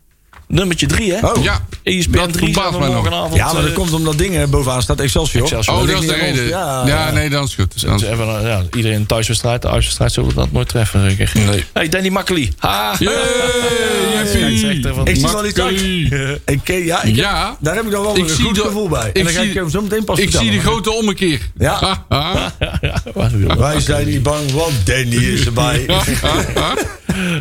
Speaker 6: Nummertje 3, hè?
Speaker 5: Oh.
Speaker 4: Ja,
Speaker 6: ESPN
Speaker 4: dat
Speaker 6: 3
Speaker 4: verbaast
Speaker 6: zijn we
Speaker 4: mij nog.
Speaker 6: morgenavond.
Speaker 5: Ja, maar dat
Speaker 6: eh,
Speaker 5: komt omdat dingen bovenaan staat Excelsior.
Speaker 6: Excelsior.
Speaker 4: Oh, dat is de reden.
Speaker 5: Ja,
Speaker 4: Ja, nee, dan is het goed.
Speaker 6: Dus even, eh, ja, iedereen thuiswedstrijd. De uitwedstrijd zullen we dat nooit treffen, zeker.
Speaker 5: Nee.
Speaker 6: Hey, Danny Makkely. Ha!
Speaker 4: Yay,
Speaker 6: Scheidsrechter van
Speaker 5: Ik zie wel iets uit. (laughs) Ik, ken- ja, ik
Speaker 4: Ja.
Speaker 5: daar heb ik dan wel
Speaker 4: Ik
Speaker 5: een goed
Speaker 4: de-
Speaker 5: gevoel bij.
Speaker 4: ik
Speaker 5: En dan ga
Speaker 4: zie-
Speaker 5: ik hem zo meteen pas
Speaker 4: Ik zie de grote ommekeer. (laughs)
Speaker 5: Ja. (laughs) Wij zijn niet bang, want Danny is erbij.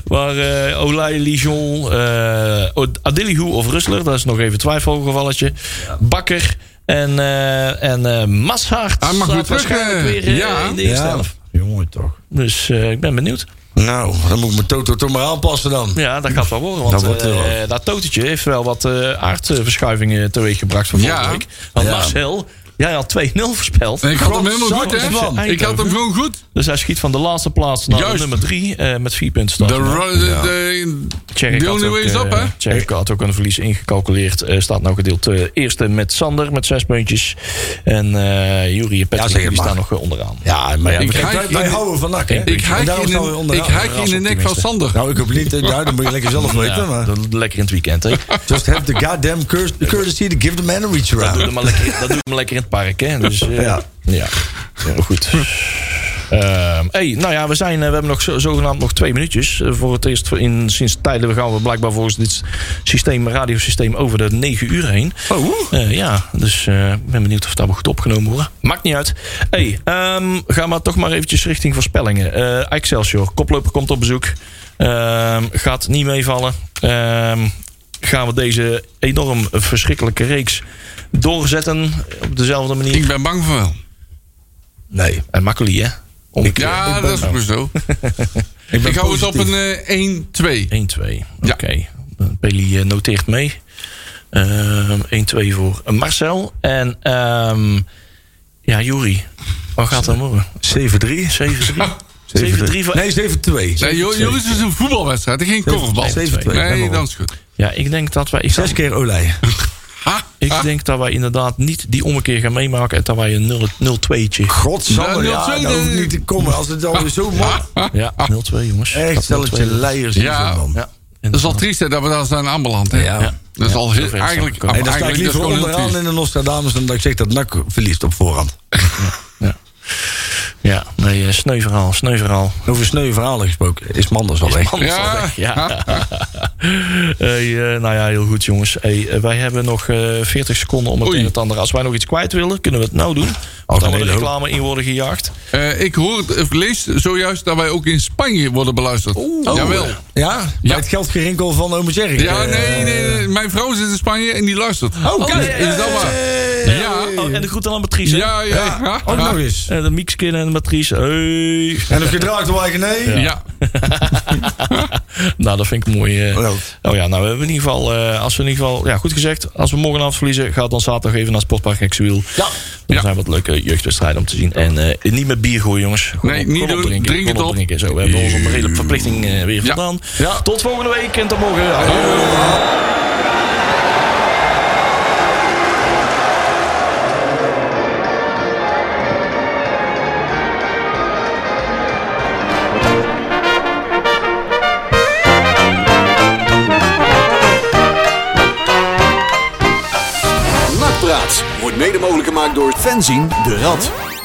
Speaker 6: Maar eh Olij, Lijon, eh Adilihu of Rustler, dat is nog even twijfelgevalletje. Bakker en, eh en eh Mashaert
Speaker 4: Hij mag weer terug,
Speaker 6: waarschijnlijk weer
Speaker 4: ja.
Speaker 6: in de eerste
Speaker 5: Ja,
Speaker 6: helft.
Speaker 5: jongen toch.
Speaker 6: Dus eh, ik ben benieuwd.
Speaker 5: Nou, dan moet ik mijn Toto toch maar aanpassen dan.
Speaker 6: Ja, dat gaat wel worden. Want
Speaker 5: Dat wordt
Speaker 6: eh, dat totetje heeft wel wat eh aardverschuivingen teweeggebracht van vorige
Speaker 4: Ja.
Speaker 6: week. Want
Speaker 5: Ja.
Speaker 6: Marcel, jij had 2-0 voorspeld.
Speaker 4: Ik had hem helemaal goed, hè? Ik had hem gewoon goed.
Speaker 6: Dus hij schiet van de laatste plaats naar de
Speaker 4: Juist.
Speaker 6: nummer 3 met 4 punten.
Speaker 4: De,
Speaker 6: nou.
Speaker 4: de, de, the
Speaker 6: had
Speaker 4: only
Speaker 6: ook,
Speaker 4: way is
Speaker 6: eh,
Speaker 4: up, hè?
Speaker 6: Tjerk had ook een verlies ingecalculeerd. Eh, staat nou gedeeld eh, eerste met Sander met zes puntjes. En eh Jury en Patrick die staan nog eh, onderaan.
Speaker 5: Ja, maar ja,
Speaker 4: Ik
Speaker 5: kijk, wij,
Speaker 4: in
Speaker 5: wij
Speaker 4: de-
Speaker 5: houden van nak, hè?
Speaker 4: Ik hijk
Speaker 5: daarom
Speaker 4: in, de nek van Sander.
Speaker 5: Nou, ik hoop niet. eh, Ja, dan moet je lekker zelf (laughs) weten. Maar
Speaker 6: dat- lekker in het weekend, hè?
Speaker 5: just have the goddamn cour- courtesy to give the man a reach around.
Speaker 6: hem maar lekker, dat doet hem lekker in het park, hè? Dus, (laughs) eh,
Speaker 5: Ja.
Speaker 6: ja. Goed. Ehm, hey, nou ja, we, zijn, eh, we hebben nog zo, zogenaamd nog twee minuutjes. Eh, voor het eerst in, sinds tijden gaan we blijkbaar volgens dit systeem, radiosysteem over de negen uur heen.
Speaker 5: Oh,
Speaker 6: ja, dus ik ben benieuwd of dat wel goed opgenomen worden. Maakt niet uit. Hey, ehm, ga maar toch maar eventjes richting voorspellingen. Excelsior, koploper komt op bezoek. Ehm, gaat niet meevallen. Gaan we deze enorm verschrikkelijke reeks doorzetten op dezelfde manier.
Speaker 4: Ik ben bang voor wel.
Speaker 5: Nee.
Speaker 6: En makkelijk, hè? Om
Speaker 4: Ja, dat is zo. (laughs)
Speaker 5: Ik,
Speaker 4: Ik hou het op een eh, 1-2.
Speaker 6: 1-2.
Speaker 4: Ja.
Speaker 6: Oké. Peli eh, noteert mee. Ehm 1-2 voor Marcel. En ehm ja, Juri. Wat gaat er morgen?
Speaker 5: 7-3.
Speaker 6: 7-3. 7-3 voor...
Speaker 5: Nee, 7-2.
Speaker 4: Nee, joh, jullie is een voetbalwedstrijd, geen korfbal.
Speaker 5: 7-2.
Speaker 4: Nee, dan is goed.
Speaker 6: Ja, ik denk dat wij...
Speaker 5: Zes keer Olij. (laughs)
Speaker 4: Ha,
Speaker 6: ik
Speaker 4: ha.
Speaker 6: denk dat wij inderdaad niet die ommekeer gaan meemaken. En dat wij een 0-2'tje...
Speaker 5: Godsamme, ja,
Speaker 4: 0-2,
Speaker 5: dat hoeft niet te komen. Als het alweer zo mooi...
Speaker 6: Ja, 0-2 jongens.
Speaker 5: Echt, stelletje
Speaker 6: 0-2.
Speaker 5: leiers.
Speaker 4: Ja.
Speaker 5: man.
Speaker 6: Ja.
Speaker 4: Dat is al triest hè, dat we daar zijn aanbeland. Hè?
Speaker 5: Ja.
Speaker 4: Dat is al heel, eigenlijk.
Speaker 5: Hey, dan sta ik
Speaker 4: eigenlijk
Speaker 5: liever
Speaker 4: dat is gewoon heel
Speaker 5: onderaan in de Nostradamus... dan dat ik zeg dat NAC verliest op voorhand.
Speaker 6: Ja, (laughs) nee, eh, sneu verhaal, sneu verhaal.
Speaker 5: Over sneu verhalen gesproken. Is Manders al weg?
Speaker 6: Anders
Speaker 4: Ja.
Speaker 6: al weg, ja. (laughs) hey, eh, nou ja, heel goed jongens. Hey, eh, wij hebben nog eh 40 seconden om het
Speaker 4: Oei.
Speaker 6: een en het ander. Als wij nog iets kwijt willen, kunnen we het nou doen.
Speaker 5: Een
Speaker 6: de
Speaker 5: hele hoop.
Speaker 6: reclame in worden gejaagd.
Speaker 4: Eh, ik hoor, lees zojuist dat wij ook in Spanje worden beluisterd. Jawel.
Speaker 5: Ja? Bij
Speaker 4: Ja.
Speaker 5: het geldgerinkel van ome Jerry.
Speaker 4: Ja,
Speaker 5: Eh,
Speaker 4: nee, nee, nee. Mijn vrouw zit in Spanje en die luistert.
Speaker 5: Oh, kijk.
Speaker 4: Is dat waar? Ja.
Speaker 6: Oh, en de groeten aan Matrice. hè?
Speaker 4: Ja, ja. ja.
Speaker 5: Ook nog eens.
Speaker 6: Eh, de Miekskin en de Matrice. Hey.
Speaker 5: En of gedraagd door eigen nee?
Speaker 4: Ja. (laughs) (laughs)
Speaker 6: Nou, dat vind ik mooi.
Speaker 5: Ja.
Speaker 6: Oh ja, nou we hebben in ieder geval, eh, als we in ieder geval, ja goed gezegd, als we morgenavond verliezen, ga dan zaterdag even naar Sportpark Hexwiel.
Speaker 5: Ja.
Speaker 6: Er
Speaker 4: Ja.
Speaker 6: zijn wat leuke jeugdwedstrijden om te zien. En eh, niet met bier gooien, jongens. Gewoon
Speaker 4: Nee,
Speaker 6: op-
Speaker 4: niet doen.
Speaker 6: opdrinken,
Speaker 4: Drink het op.
Speaker 6: opdrinken. Zo, we hebben onze morele verplichting eh, weer
Speaker 4: Ja.
Speaker 6: gedaan.
Speaker 5: Ja.
Speaker 6: Tot volgende week en tot morgen.
Speaker 3: Wordt mede mogelijk gemaakt door Fenzin de Rad.